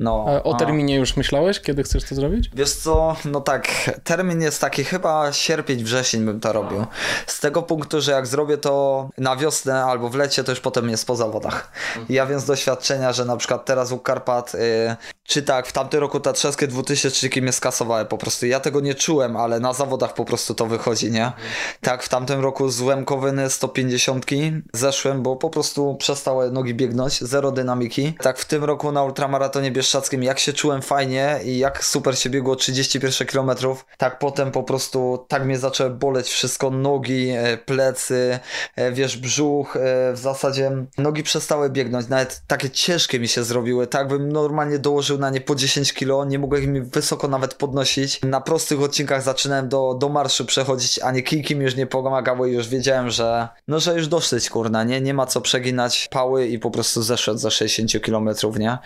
No, a o terminie już myślałeś, kiedy chcesz to zrobić? Wiesz co, no tak, termin jest taki chyba sierpień, wrzesień bym to robił. Z tego punktu, że jak zrobię to na wiosnę albo w lecie, to już potem jest po zawodach. Ja wiem z doświadczenia, że na przykład teraz u Karpat, y, czy tak, w tamtym roku Tatrzewskie 2003 mnie skasowały po prostu. Ja tego nie czułem, ale na zawodach po prostu to wychodzi, nie? Tak, w tamtym roku z Łemkowyny 150 zeszłem, bo po prostu przestały nogi biegnąć, zero dynamiki. Tak w tym roku na ultramaratonie bieszczackim, jak się czułem fajnie i jak super się biegło 31 km, tak potem po prostu tak mnie zaczęły boleć wszystko, nogi, e, plecy, e, wiesz, brzuch, e, w zasadzie nogi przestały biegnąć, nawet takie ciężkie mi się zrobiły, tak bym normalnie dołożył na nie po 10 kg, nie mogłem ich wysoko nawet podnosić. Na prostych odcinkach zaczynałem do, do marszu przechodzić, a nie kijki mi już nie pomagały i już wiedziałem, że no, że już dosyć, kurna, nie? Nie ma co przeginać pały i po po prostu zeszedł za 60 km, nie?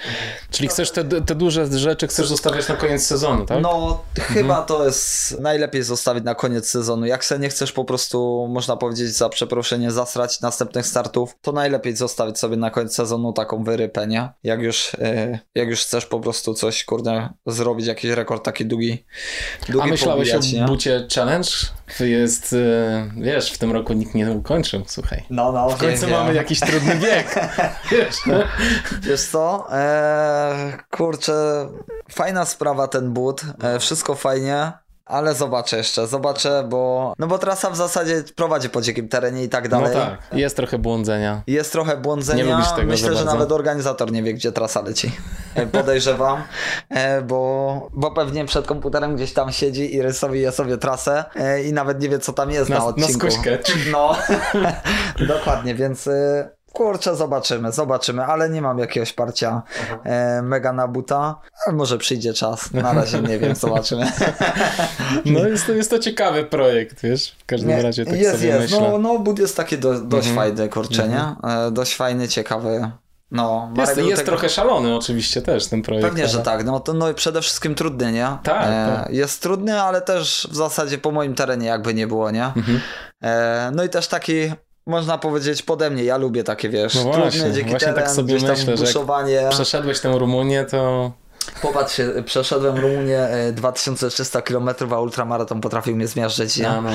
Czyli chcesz te, te duże rzeczy chcesz zostawiać na koniec sezonu, tak? No, mhm. chyba to jest najlepiej zostawić na koniec sezonu. Jak se nie chcesz po prostu, można powiedzieć za przeproszenie, zasrać następnych startów, to najlepiej zostawić sobie na koniec sezonu taką wyrypę, nie? Jak już, yy, jak już chcesz po prostu coś, kurde, zrobić, jakiś rekord taki długi, długi A myślałeś pobijać, o nie? bucie challenge? Jest, e, wiesz, w tym roku nikt nie ukończył, słuchaj. No, no, W końcu mamy jakiś trudny bieg. [LAUGHS] wiesz, Wiesz co? Eee, kurczę, fajna sprawa ten but, e, wszystko fajnie. Ale zobaczę jeszcze, zobaczę, bo. No bo trasa w zasadzie prowadzi po dzikim terenie i tak no dalej. tak, jest trochę błądzenia. Jest trochę błądzenia. Nie lubisz tego Myślę, za że nawet organizator nie wie, gdzie trasa leci. E, Podejrzewam, e, bo, bo pewnie przed komputerem gdzieś tam siedzi i rysuje sobie trasę e, i nawet nie wie, co tam jest na, Na- na odcinku. skuśkę. No, [LAUGHS] dokładnie, więc kurczę, zobaczymy, zobaczymy, ale nie mam jakiegoś parcia e, mega na buta, ale może przyjdzie czas. Na razie nie wiem, zobaczymy. [LAUGHS] No jest to, jest to ciekawy projekt, wiesz, w każdym Nie, razie tak jest, sobie jest. myślę. No, no, but jest taki do, dość Mhm. fajny, kurczę, nie? E, dość fajny, ciekawy. No, Jest, Marek jest tego- trochę szalony oczywiście też ten projekt. Pewnie, że ale- tak. No to no, i przede wszystkim trudny, nie? Tak, E, tak. Jest trudny, ale też w zasadzie po moim terenie jakby nie było, nie? Mhm. E, no i też taki, można powiedzieć, pode mnie. Ja lubię takie, wiesz, No właśnie, trudny, dziki właśnie tak teren, sobie gdzieś tam myślę, że buszowanie. Przeszedłeś tę Rumunię, to Popatrz, się, przeszedłem Rumunię e, 2300 km, a ultramaraton potrafił mnie zmiażdżyć, no, no.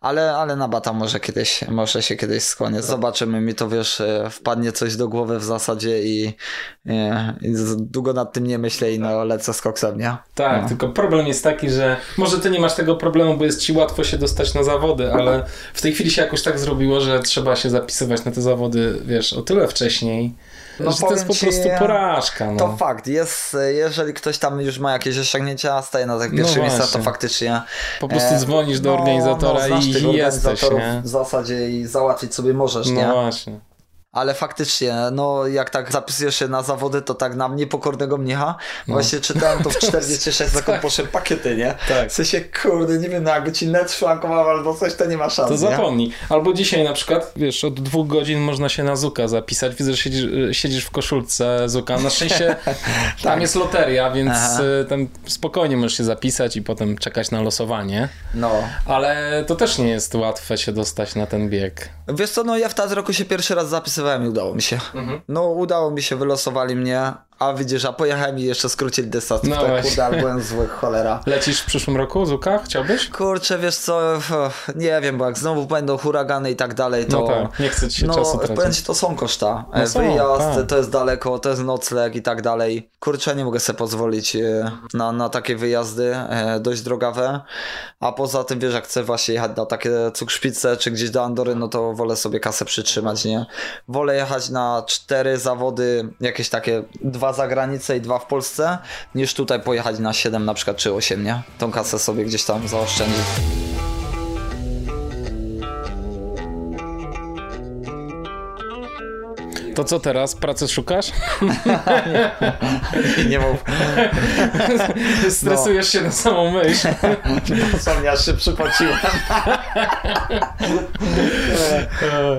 Ale, ale na bata może kiedyś, może się kiedyś skłonię. Zobaczymy, mi to wiesz, e, wpadnie coś do głowy w zasadzie i, e, i długo nad tym nie myślę i no lecę z koksem, nie? Tak, No. tylko problem jest taki, że może ty nie masz tego problemu, bo jest ci łatwo się dostać na zawody, ale w tej chwili się jakoś tak zrobiło, że trzeba się zapisywać na te zawody, wiesz, o tyle wcześniej, No że to jest po prostu porażka. No. To fakt, jest, jeżeli ktoś tam już ma jakieś osiągnięcia, staje na tych No pierwszych miejscach, to faktycznie Po prostu e, dzwonisz do no, organizatora no, i jesteś, nie? w zasadzie i załatwić sobie możesz, No nie? właśnie. Ale faktycznie, no jak tak zapisujesz się na zawody, to tak na mnie pokornego mnicha. Właśnie czytałem to w 46 sekund, tak. poszedł pakiety, nie? Tak. W sensie, kurde, nie wiem, no jakby ci net szwankował albo coś, to nie ma szans, To nie? zapomnij. Albo dzisiaj na przykład, wiesz, od dwóch godzin można się na Zuka zapisać. Widzę, że siedzisz, siedzisz w koszulce Zuka. Na szczęście [LAUGHS] tam jest loteria, więc Tak. Aha. y, tam spokojnie możesz się zapisać i potem czekać na losowanie. No. Ale to też nie jest łatwe się dostać na ten bieg. Wiesz co, no ja w tym roku się pierwszy raz zapisywałem i udało mi się. Mhm. No udało mi się, wylosowali mnie, a widzisz, a pojechałem i jeszcze skrócili dystans. No tak, kurde, ale byłem zły, cholera. [LAUGHS] Lecisz w przyszłym roku, Zuka? Chciałbyś? Kurczę, wiesz co, nie wiem, bo jak znowu będą huragany i tak dalej, to... No tak, nie chcę ci się no, czasu powiem tracić. ci, to są koszta. No E, są, Wyjazd, tak. to jest daleko, to jest nocleg i tak dalej. Kurczę, nie mogę sobie pozwolić e, na, na takie wyjazdy e, dość drogawe. A poza tym, wiesz, jak chcę właśnie jechać na takie cukrszpice czy gdzieś do Andory, no to wolę sobie kasę przytrzymać, nie? Wolę jechać na cztery zawody, jakieś takie dwa za granicę i dwa w Polsce, niż tutaj pojechać na siedem na przykład, czy osiem, nie? Tą kasę sobie gdzieś tam zaoszczędzić. To co teraz? Pracy szukasz? [LAUGHS] nie mów. [LAUGHS] Stresujesz się na samą myśl. Aż się przypociłem.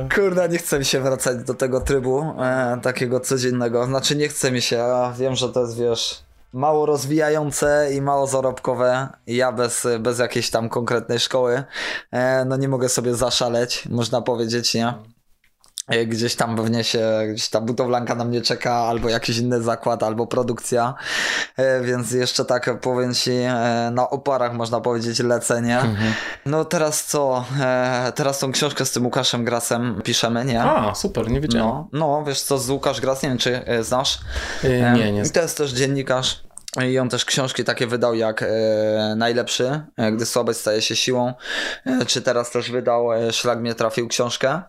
[LAUGHS] Kurde, nie chce mi się wracać do tego trybu e, takiego codziennego. Znaczy nie chce mi się, ja wiem, że to jest, wiesz, mało rozwijające i mało zarobkowe. Ja bez, bez jakiejś tam konkretnej szkoły, e, no nie mogę sobie zaszaleć, można powiedzieć, nie? E, Gdzieś tam pewnie się, gdzieś ta budowlanka na mnie czeka, albo jakiś inny zakład, albo produkcja, e, więc jeszcze tak powiem ci, e, na oparach można powiedzieć lecenie. No teraz co, teraz tą książkę z tym Łukaszem Grasem piszemy, nie? A, super, nie wiedziałem. No, no, wiesz co, z Łukasz Gras, nie wiem czy znasz. Nie, nie. I to jest też dziennikarz. I on też książki takie wydał jak e, Najlepszy, e, gdy słabość staje się siłą. E, czy teraz też wydał e, mnie trafił książkę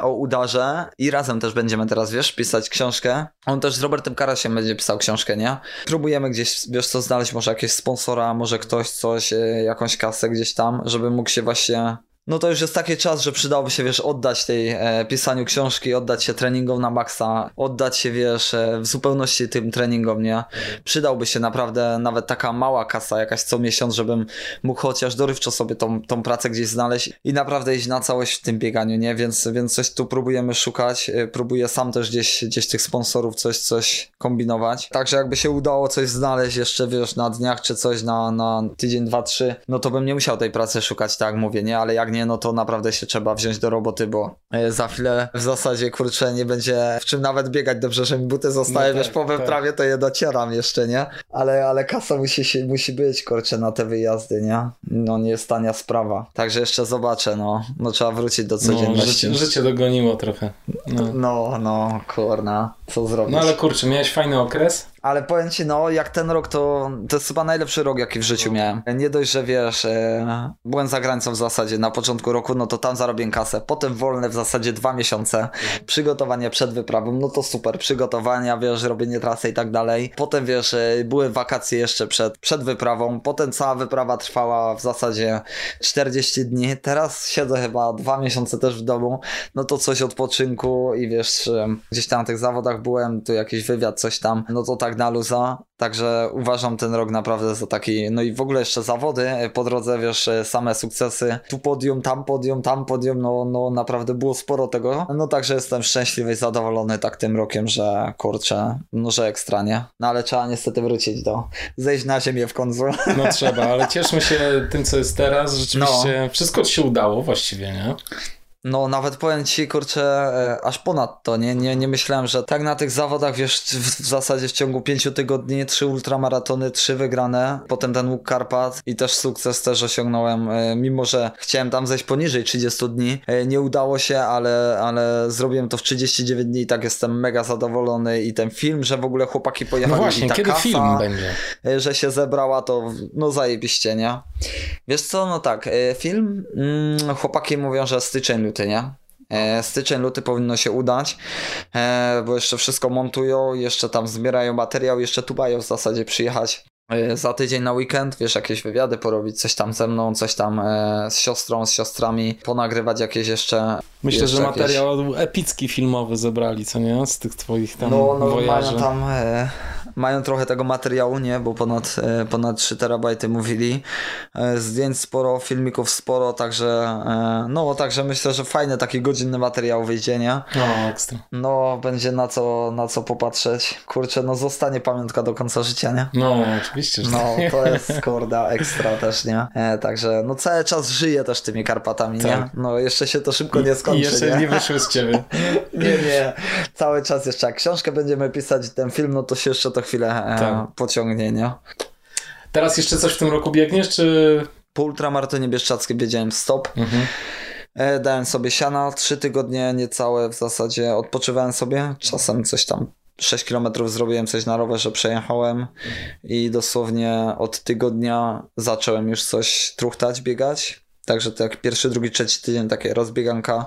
o udarze. I razem też będziemy teraz, wiesz, pisać książkę. On też z Robertem Karasiem będzie pisał książkę, nie? Próbujemy gdzieś, wiesz co, znaleźć może jakiegoś sponsora, może ktoś coś, e, jakąś kasę gdzieś tam, żeby mógł się właśnie no to już jest taki czas, że przydałoby się, wiesz, oddać tej e, pisaniu książki, oddać się treningom na maksa, oddać się, wiesz, e, w zupełności tym treningom, nie? Przydałby się naprawdę nawet taka mała kasa jakaś co miesiąc, żebym mógł chociaż dorywczo sobie tą, tą pracę gdzieś znaleźć i naprawdę iść na całość w tym bieganiu, nie? Więc, więc coś tu próbujemy szukać, e, próbuję sam też gdzieś, gdzieś tych sponsorów coś, coś kombinować. Także jakby się udało coś znaleźć jeszcze, wiesz, na dniach czy coś na, na tydzień, dwa, trzy, no to bym nie musiał tej pracy szukać, tak mówię, nie? Ale jak nie, no to naprawdę się trzeba wziąć do roboty, bo za chwilę w zasadzie, kurczę, nie będzie w czym nawet biegać dobrze, że mi buty zostaje, No wiesz, tak, po tak. wyprawie to je docieram jeszcze, nie? Ale, ale kasa musi, się, musi być, kurczę, na te wyjazdy, nie? No nie jest tania sprawa. Także jeszcze zobaczę, no. No trzeba wrócić do No, codzienności. życie, życie dogoniło trochę. No. No, no, kurna, co zrobić? no ale kurczę, miałeś fajny okres? Ale powiem ci, no, jak ten rok, to to jest chyba najlepszy rok, jaki w życiu miałem. Nie dość, że wiesz, e, byłem za granicą w zasadzie na początku roku, no to tam zarobiłem kasę. Potem wolne w zasadzie dwa miesiące. Przygotowanie przed wyprawą, no to super. Przygotowania, wiesz, robienie trasy i tak dalej. Potem, wiesz, e, były wakacje jeszcze przed, przed wyprawą. Potem cała wyprawa trwała w zasadzie 40 dni. Teraz siedzę chyba dwa miesiące też w domu. No to coś odpoczynku i wiesz, e, gdzieś tam na tych zawodach byłem, tu jakiś wywiad, coś tam. No to tak na luza. Także uważam ten rok naprawdę za taki, no i w ogóle jeszcze zawody e, po drodze, wiesz, same sukcesy, tu podium, tam podium, tam podium, no, no naprawdę było sporo tego, no także jestem szczęśliwy i zadowolony tak tym rokiem, że kurczę, no że ekstra, nie? No ale trzeba niestety wrócić do, zejść na ziemię w końcu. No trzeba, ale cieszmy się tym, co jest teraz. Rzeczywiście wszystko ci się udało właściwie, nie? No, nawet powiem ci, kurczę, e, aż ponad to, nie? Nie, nie myślałem, że tak na tych zawodach, wiesz, w, w zasadzie w ciągu pięciu tygodni trzy ultramaratony, trzy wygrane, potem ten łuk Karpat i też sukces też osiągnąłem, e, mimo że chciałem tam zejść poniżej 30 dni, e, nie udało się, ale, ale zrobiłem to w 39 dni i tak jestem mega zadowolony i ten film, że w ogóle chłopaki No pojechali właśnie, i ta kiedy kasa, film będzie? że się zebrała, to no zajebiście, nie? Wiesz co, no tak, film, mm, chłopaki mówią, że styczeń, nie? E, Styczeń, luty powinno się udać, e, bo jeszcze wszystko montują, jeszcze tam zbierają materiał, jeszcze tu mają w zasadzie przyjechać e, za tydzień na weekend, wiesz, jakieś wywiady porobić, coś tam ze mną, coś tam z siostrą, z siostrami, ponagrywać jakieś jeszcze... Myślę, jeszcze że jakieś- materiał epicki filmowy zebrali, co nie? Z tych twoich tam No, no mają tam, e, mają trochę tego materiału, nie, bo ponad, e, ponad 3 terabajty mówili, e, zdjęć sporo, filmików sporo, także e, no, także myślę, że fajny taki godzinny materiał wyjdzie, nie? No, ekstra. No, będzie na co, na co popatrzeć. Kurczę, no zostanie pamiątka do końca życia, nie? No, oczywiście, że No, tak. to jest korda ekstra też, nie? Także, no cały czas żyję też tymi Karpatami, nie? Tak. No, jeszcze się to szybko nie skończy, I jeszcze nie? nie wyszły z ciebie. [LAUGHS] Nie, nie. Cały czas jeszcze jak książkę będziemy pisać i ten film, no to się jeszcze to chwilę e, Tak. pociągnie, nie? Teraz jeszcze coś w tym roku biegniesz, czy... Po ultramaratonie bieszczackim wiedziałem stop. Mhm. E, dałem sobie siana, trzy tygodnie niecałe w zasadzie odpoczywałem sobie. Czasem coś tam 6 km zrobiłem coś na rowerze, przejechałem i dosłownie od tygodnia zacząłem już coś truchtać, biegać. Także to jak pierwszy, drugi, trzeci tydzień takie rozbieganka,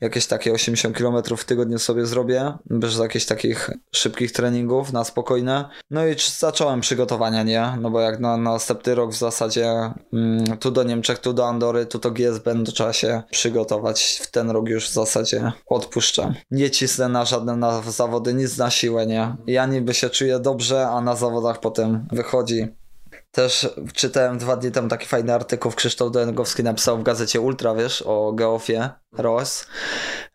jakieś takie 80 km w tygodniu sobie zrobię, bez jakichś takich szybkich treningów na spokojne. No i zacząłem przygotowania, nie? No bo jak na, na następny rok w zasadzie mm, tu do Niemczech, tu do Andory, tu do GSBN, to trzeba się przygotować. W ten rok już w zasadzie odpuszczam. Nie cisnę na żadne na zawody, nic na siłę, nie? Ja niby się czuję dobrze, a na zawodach potem wychodzi też czytałem dwa dni temu taki fajny artykuł, Krzysztof Dołęgowski napisał w gazecie Ultra, wiesz, o Geofie Ross,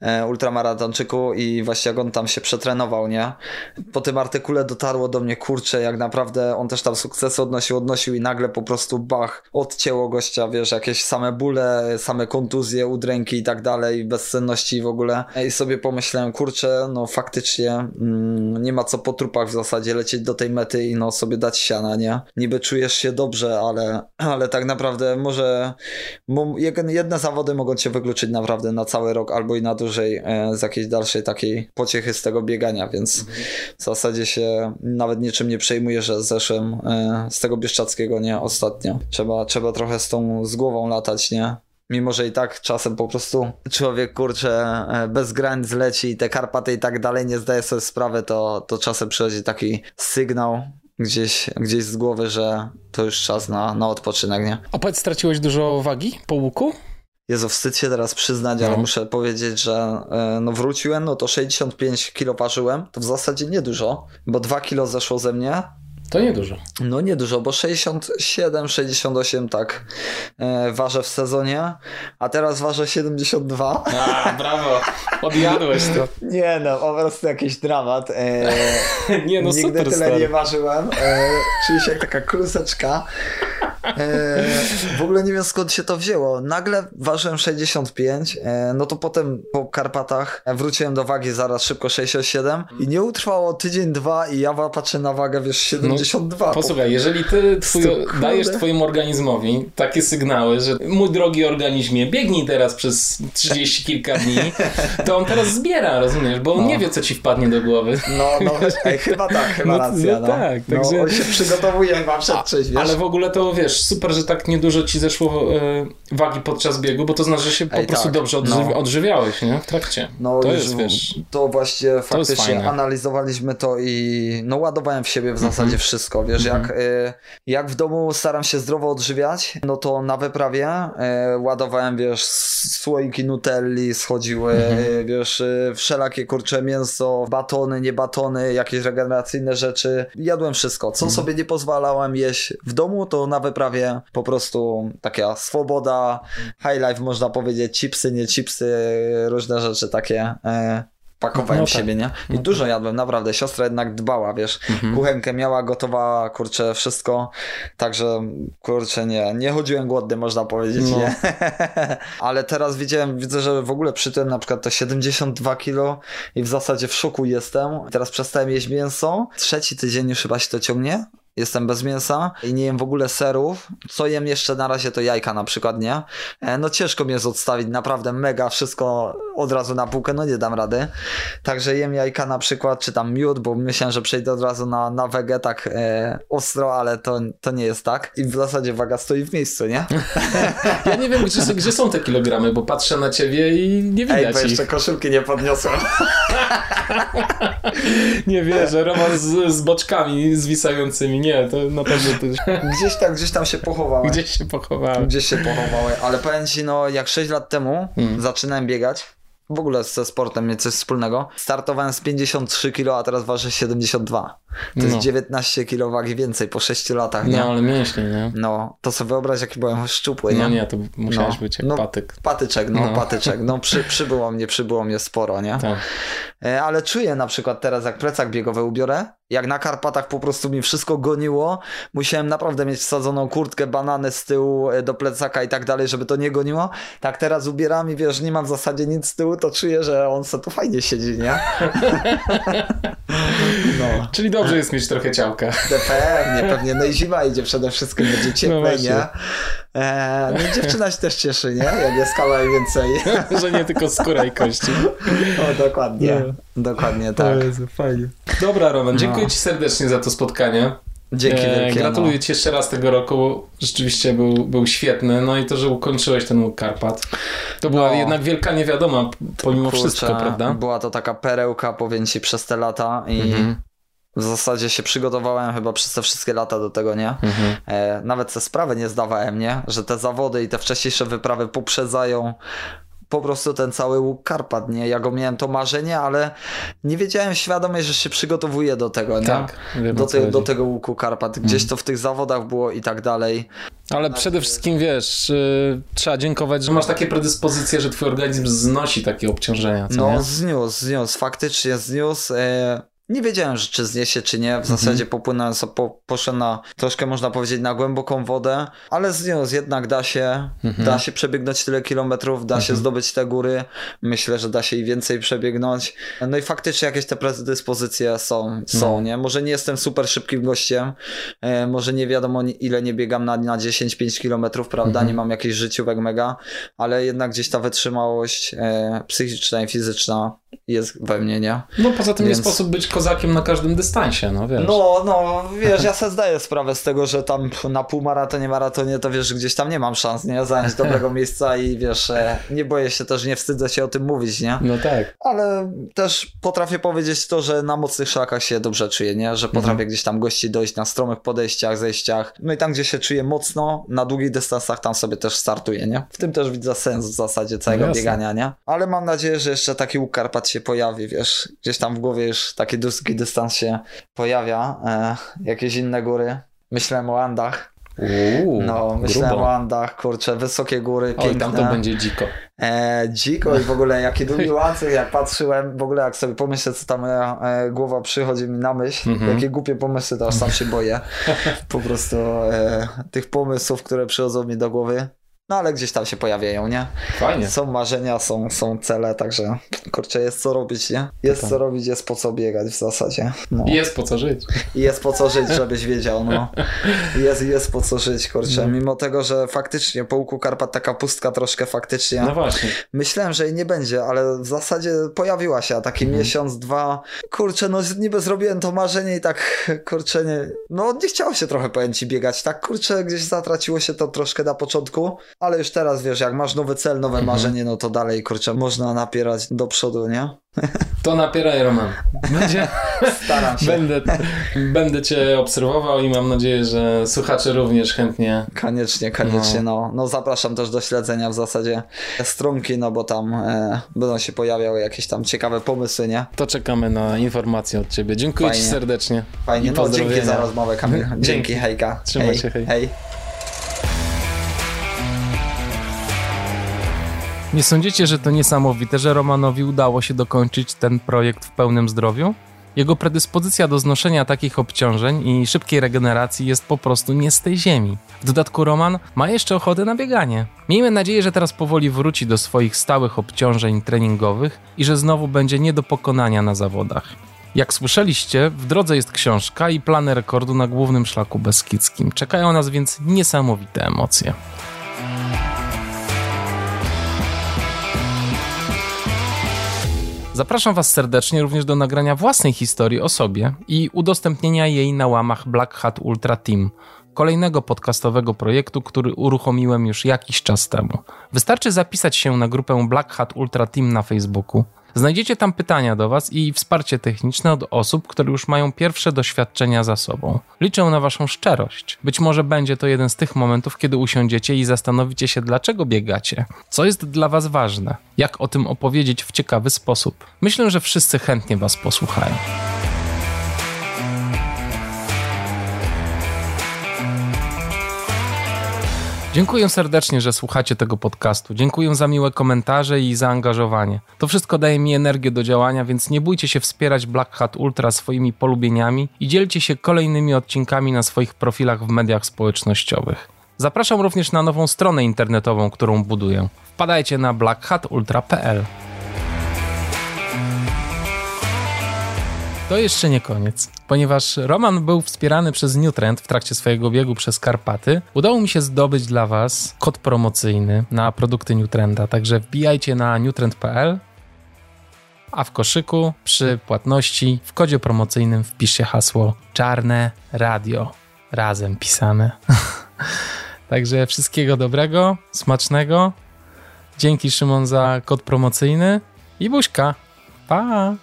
e, ultramaratończyku i właśnie jak on tam się przetrenował, nie? Po tym artykule dotarło do mnie, kurczę, jak naprawdę on też tam sukcesy odnosił, odnosił i nagle po prostu bach, odcięło gościa, wiesz, jakieś same bóle, same kontuzje, udręki i tak dalej, bezsenności w ogóle. I sobie pomyślałem, kurczę, no faktycznie mm, nie ma co po trupach w zasadzie lecieć do tej mety i no sobie dać siana, nie? Niby czujesz się dobrze, ale, [CLEARS THROAT] ale tak naprawdę może mo- jed- jedne zawody mogą cię wykluczyć naprawdę na cały rok albo i na dłużej e, z jakiejś dalszej takiej pociechy z tego biegania, więc w zasadzie się nawet niczym nie przejmuję, że zeszłem e, z tego Bieszczackiego, nie? Ostatnio. Trzeba, trzeba trochę z tą z głową latać, nie? Mimo, że i tak czasem po prostu człowiek, kurczę, e, bez granic leci i te Karpaty i tak dalej, nie zdaje sobie sprawy, to, to czasem przychodzi taki sygnał gdzieś, gdzieś z głowy, że to już czas na, na odpoczynek, nie? A powiedz, straciłeś dużo wagi po łuku? Jezu, wstyd się teraz przyznać, ale No. muszę powiedzieć, że e, no wróciłem, no to 65 kilo ważyłem, to w zasadzie niedużo, bo 2 kilo zeszło ze mnie, To niedużo. no niedużo, bo 67, 68 tak e, ważę w sezonie, a teraz ważę 72. A, brawo. Odjadłeś to. Nie no, po prostu jakiś dramat. E, [LAUGHS] Nie, no Nigdy super tyle stary. nie ważyłem. E, czuję się jak taka kluseczka. E, w ogóle nie wiem skąd się to wzięło. Nagle ważyłem 65, e, no to potem po Karpatach wróciłem do wagi zaraz szybko 67 i nie utrwało tydzień, dwa i ja patrzę na wagę, wiesz, 72. No, posłuchaj, jeżeli ty twój, dajesz twojemu organizmowi takie sygnały, że mój drogi organizmie, biegnij teraz przez 30 [LAUGHS] kilka dni, to on teraz zbiera, rozumiesz, bo on no. nie wie, co ci wpadnie do głowy. No, no, ej, chyba tak, chyba [LAUGHS] no, racja. No, no. tak, no, także... on się przygotowuje chyba przed czymś, wiesz. Ale w ogóle to, wiesz, super, że tak niedużo ci zeszło e, wagi podczas biegu, bo to znaczy, że się po ej, prostu tak, dobrze odżywi no. odżywiałeś, nie? W trakcie. No, to jest, wiesz... To właśnie faktycznie analizowaliśmy to i no ładowałem w siebie w zasadzie mm -hmm. wszystko, wiesz, mm -hmm. jak, y, jak w domu staram się zdrowo odżywiać, no to na wyprawie y, ładowałem, wiesz, słoiki nutelli, schodziły, mm -hmm. wiesz, y, wszelakie kurcze mięso, batony, nie batony, jakieś regeneracyjne rzeczy. Jadłem wszystko, co mhm. sobie nie pozwalałem jeść w domu, to na wyprawie po prostu taka swoboda, high life można powiedzieć, chipsy, nie chipsy, różne rzeczy takie pakowałem no tak. siebie, nie? I no dużo tak. jadłem, naprawdę. Siostra jednak dbała, wiesz, mhm. kuchenkę miała, gotowała, kurczę, wszystko. Także, kurczę, nie, nie chodziłem głodny, można powiedzieć, no. nie? [LAUGHS] Ale teraz widziałem, widzę, że w ogóle przytyłem na przykład to 72 kilo i w zasadzie w szoku jestem. Teraz przestałem jeść mięso. Trzeci tydzień już chyba się to ciągnie, jestem bez mięsa i nie jem w ogóle serów. Co jem jeszcze na razie to jajka na przykład, nie? E, no ciężko mi jest odstawić, naprawdę mega wszystko od razu na półkę, no nie dam rady. Także jem jajka na przykład, czy tam miód, bo myślałem, że przejdę od razu na, na wege tak e, ostro, ale to, to nie jest tak. I w zasadzie waga stoi w miejscu, nie? [LAUGHS] ja nie wiem, gdzie, gdzie są te kilogramy, bo patrzę na ciebie i nie widać Ej, bo jeszcze koszulki nie podniosłem. [LAUGHS] nie wierzę, Roman z, z boczkami zwisającymi nie, to na pewno też. [LAUGHS] Gdzieś tam, gdzieś tam się pochowały. Gdzieś się pochowały. Gdzieś się pochowały, ale powiem ci, no jak 6 lat temu hmm. zaczynałem biegać, w ogóle ze sportem mieć coś wspólnego. Startowałem z 53 kg, a teraz ważę 72. To no. jest 19 kg wagi więcej po 6 latach, nie? No, ale mięśnie, nie? No, to sobie wyobraź, jaki byłem szczupły, nie? No nie, to musiałeś no. być jak no, patyk. Patyczek, no, no. patyczek. No, przy, przybyło mnie, przybyło mnie sporo, nie? Tak. E, ale czuję na przykład teraz, jak plecak biegowy ubiorę, jak na Karpatach po prostu mi wszystko goniło, musiałem naprawdę mieć wsadzoną kurtkę, banany z tyłu e, do plecaka i tak dalej, żeby to nie goniło. Tak teraz ubieram i wiesz, nie mam w zasadzie nic z tyłu, to czuję, że on se tu fajnie siedzi, nie? [LAUGHS] no. Czyli dobrze jest mieć trochę ciałka. No pewnie, pewnie. No i zima idzie przede wszystkim, będzie ciepłe, no nie? Eee, no dziewczyna się też cieszy, nie? Jak jest kawałek więcej. [LAUGHS] że nie tylko skóra i kości. O, dokładnie. No. Dokładnie tak. O Jezu, fajnie. Dobra, Roman, dziękuję no. Ci serdecznie za to spotkanie. Dzięki e, wielkie. Gratuluję no. Ci jeszcze raz tego roku. Rzeczywiście był, był świetny. No i to, że ukończyłeś ten łuk Karpat. To była no. jednak wielka niewiadoma pomimo Kurczę, wszystko, prawda? Była to taka perełka, powiem Ci, przez te lata i mhm. W zasadzie się przygotowałem chyba przez te wszystkie lata do tego, nie? Mhm. E, nawet te sprawy nie zdawałem, nie? Że te zawody i te wcześniejsze wyprawy poprzedzają po prostu ten cały łuk Karpat, nie? Ja go miałem to marzenie, ale nie wiedziałem świadomie, że się przygotowuję do tego, nie? Tak, do, te, do tego łuku Karpat. Gdzieś mm. to w tych zawodach było i tak dalej. Ale przede wszystkim wiesz, yy, trzeba dziękować, że masz takie predyspozycje, że twój organizm znosi takie obciążenia. no, nie? zniósł, zniósł, faktycznie zniósł. Yy nie wiedziałem, że czy zniesie, czy nie. W mhm. zasadzie popłynąłem sobie, po, poszedłem na troszkę, można powiedzieć, na głęboką wodę, ale zniósł, jednak da się, mhm. da się przebiegnąć tyle kilometrów, da się mhm. zdobyć te góry. Myślę, że da się i więcej przebiegnąć. No i faktycznie jakieś te predyspozycje są, są, no. nie? Może nie jestem super szybkim gościem, e, może nie wiadomo ile nie biegam na, na 10-5 kilometrów, prawda? Nie mam jakichś życiówek mega, ale jednak gdzieś ta wytrzymałość e, psychiczna i fizyczna jest we mnie, nie? No poza tym Więc... nie sposób być kozakiem na każdym dystansie, no wiesz. No, no, wiesz, ja sobie zdaję sprawę z tego, że tam na półmaratonie, maratonie to wiesz, gdzieś tam nie mam szans, nie? Zająć dobrego [LAUGHS] miejsca i wiesz, e, nie boję się też, nie wstydzę się o tym mówić, nie? No tak. Ale też potrafię powiedzieć to, że na mocnych szlakach się dobrze czuję, nie? Że potrafię mhm. gdzieś tam gości dojść na stromych podejściach, zejściach. No i tam, gdzie się czuję mocno, na długich dystansach tam sobie też startuję, nie? W tym też widzę sens w zasadzie całego no biegania, nie? Ale mam nadzieję, że jeszcze taki łuk Karpat się pojawi, wiesz, gdzieś tam w głowie już taki długi dystans się pojawia, e, jakieś inne góry. Myślałem o Andach, Uuu, No, myślałem grubo. o Andach, kurczę, wysokie góry, Oj, piękne. tam to będzie dziko. E, dziko i w ogóle jakie tu niuanse, jak patrzyłem, w ogóle jak sobie pomyślę, co tam moja e, głowa przychodzi mi na myśl, Mhm. jakie głupie pomysły, to aż sam się boję. Po prostu e, tych pomysłów, które przychodzą mi do głowy. No ale gdzieś tam się pojawiają, nie? Fajnie. Są marzenia, są, są cele, także kurczę, jest co robić, nie? Jest Tak. co robić, jest po co biegać w zasadzie. No. Jest po co żyć. I jest po co żyć, żebyś wiedział, no. Jest, jest po co żyć, kurczę. No. Mimo tego, że faktycznie po łuku Karpat taka pustka troszkę faktycznie. No właśnie. Myślałem, że jej nie będzie, ale w zasadzie pojawiła się, a taki Mhm. miesiąc, dwa. Kurczę, no niby zrobiłem to marzenie i tak, kurczę, nie, no nie chciało się trochę, powiem ci, biegać. Tak, kurczę, gdzieś zatraciło się to troszkę na początku, ale już teraz, wiesz, jak masz nowy cel, nowe Mhm. marzenie, no to dalej, kurczę, można napierać do przodu, nie? To napieraj, Roman. Będzie, Staram się. będę, będę cię obserwował i mam nadzieję, że słuchacze również chętnie. Koniecznie, koniecznie, no. no. zapraszam też do śledzenia w zasadzie strumki, no bo tam e, będą się pojawiały jakieś tam ciekawe pomysły, nie? To czekamy na informacje od ciebie. Dziękuję ci Fajnie. serdecznie. Fajnie, no dzięki za rozmowę Kamil. Dzięki, [LAUGHS] Dzięki. hejka. Trzymaj hej, się, hej. hej. Nie sądzicie, że to niesamowite, że Romanowi udało się dokończyć ten projekt w pełnym zdrowiu? Jego predyspozycja do znoszenia takich obciążeń i szybkiej regeneracji jest po prostu nie z tej ziemi. W dodatku Roman ma jeszcze ochotę na bieganie. Miejmy nadzieję, że teraz powoli wróci do swoich stałych obciążeń treningowych i że znowu będzie nie do pokonania na zawodach. Jak słyszeliście, w drodze jest książka i plany rekordu na głównym szlaku beskidzkim. Czekają nas więc niesamowite emocje. Zapraszam Was serdecznie również do nagrania własnej historii o sobie i udostępnienia jej na łamach Black Hat Ultra Team, kolejnego podcastowego projektu, który uruchomiłem już jakiś czas temu. Wystarczy zapisać się na grupę Black Hat Ultra Team na Facebooku. Znajdziecie tam pytania do Was i wsparcie techniczne od osób, które już mają pierwsze doświadczenia za sobą. Liczę na Waszą szczerość. Być może będzie to jeden z tych momentów, kiedy usiądziecie i zastanowicie się, dlaczego biegacie, co jest dla Was ważne, jak o tym opowiedzieć w ciekawy sposób. Myślę, że wszyscy chętnie Was posłuchają. Dziękuję serdecznie, że słuchacie tego podcastu. Dziękuję za miłe komentarze i zaangażowanie. To wszystko daje mi energię do działania, więc nie bójcie się wspierać Black Hat Ultra swoimi polubieniami i dzielcie się kolejnymi odcinkami na swoich profilach w mediach społecznościowych. Zapraszam również na nową stronę internetową, którą buduję. Wpadajcie na blackhatultra.pl. To jeszcze nie koniec. Ponieważ Roman był wspierany przez Newtrend w trakcie swojego biegu przez Karpaty, udało mi się zdobyć dla Was kod promocyjny na produkty Newtrenda. Także wbijajcie na newtrend.pl, a w koszyku przy płatności w kodzie promocyjnym wpiszcie hasło czarne radio razem pisane. [LAUGHS] Także wszystkiego dobrego, smacznego. Dzięki Szymon za kod promocyjny i buźka. Pa!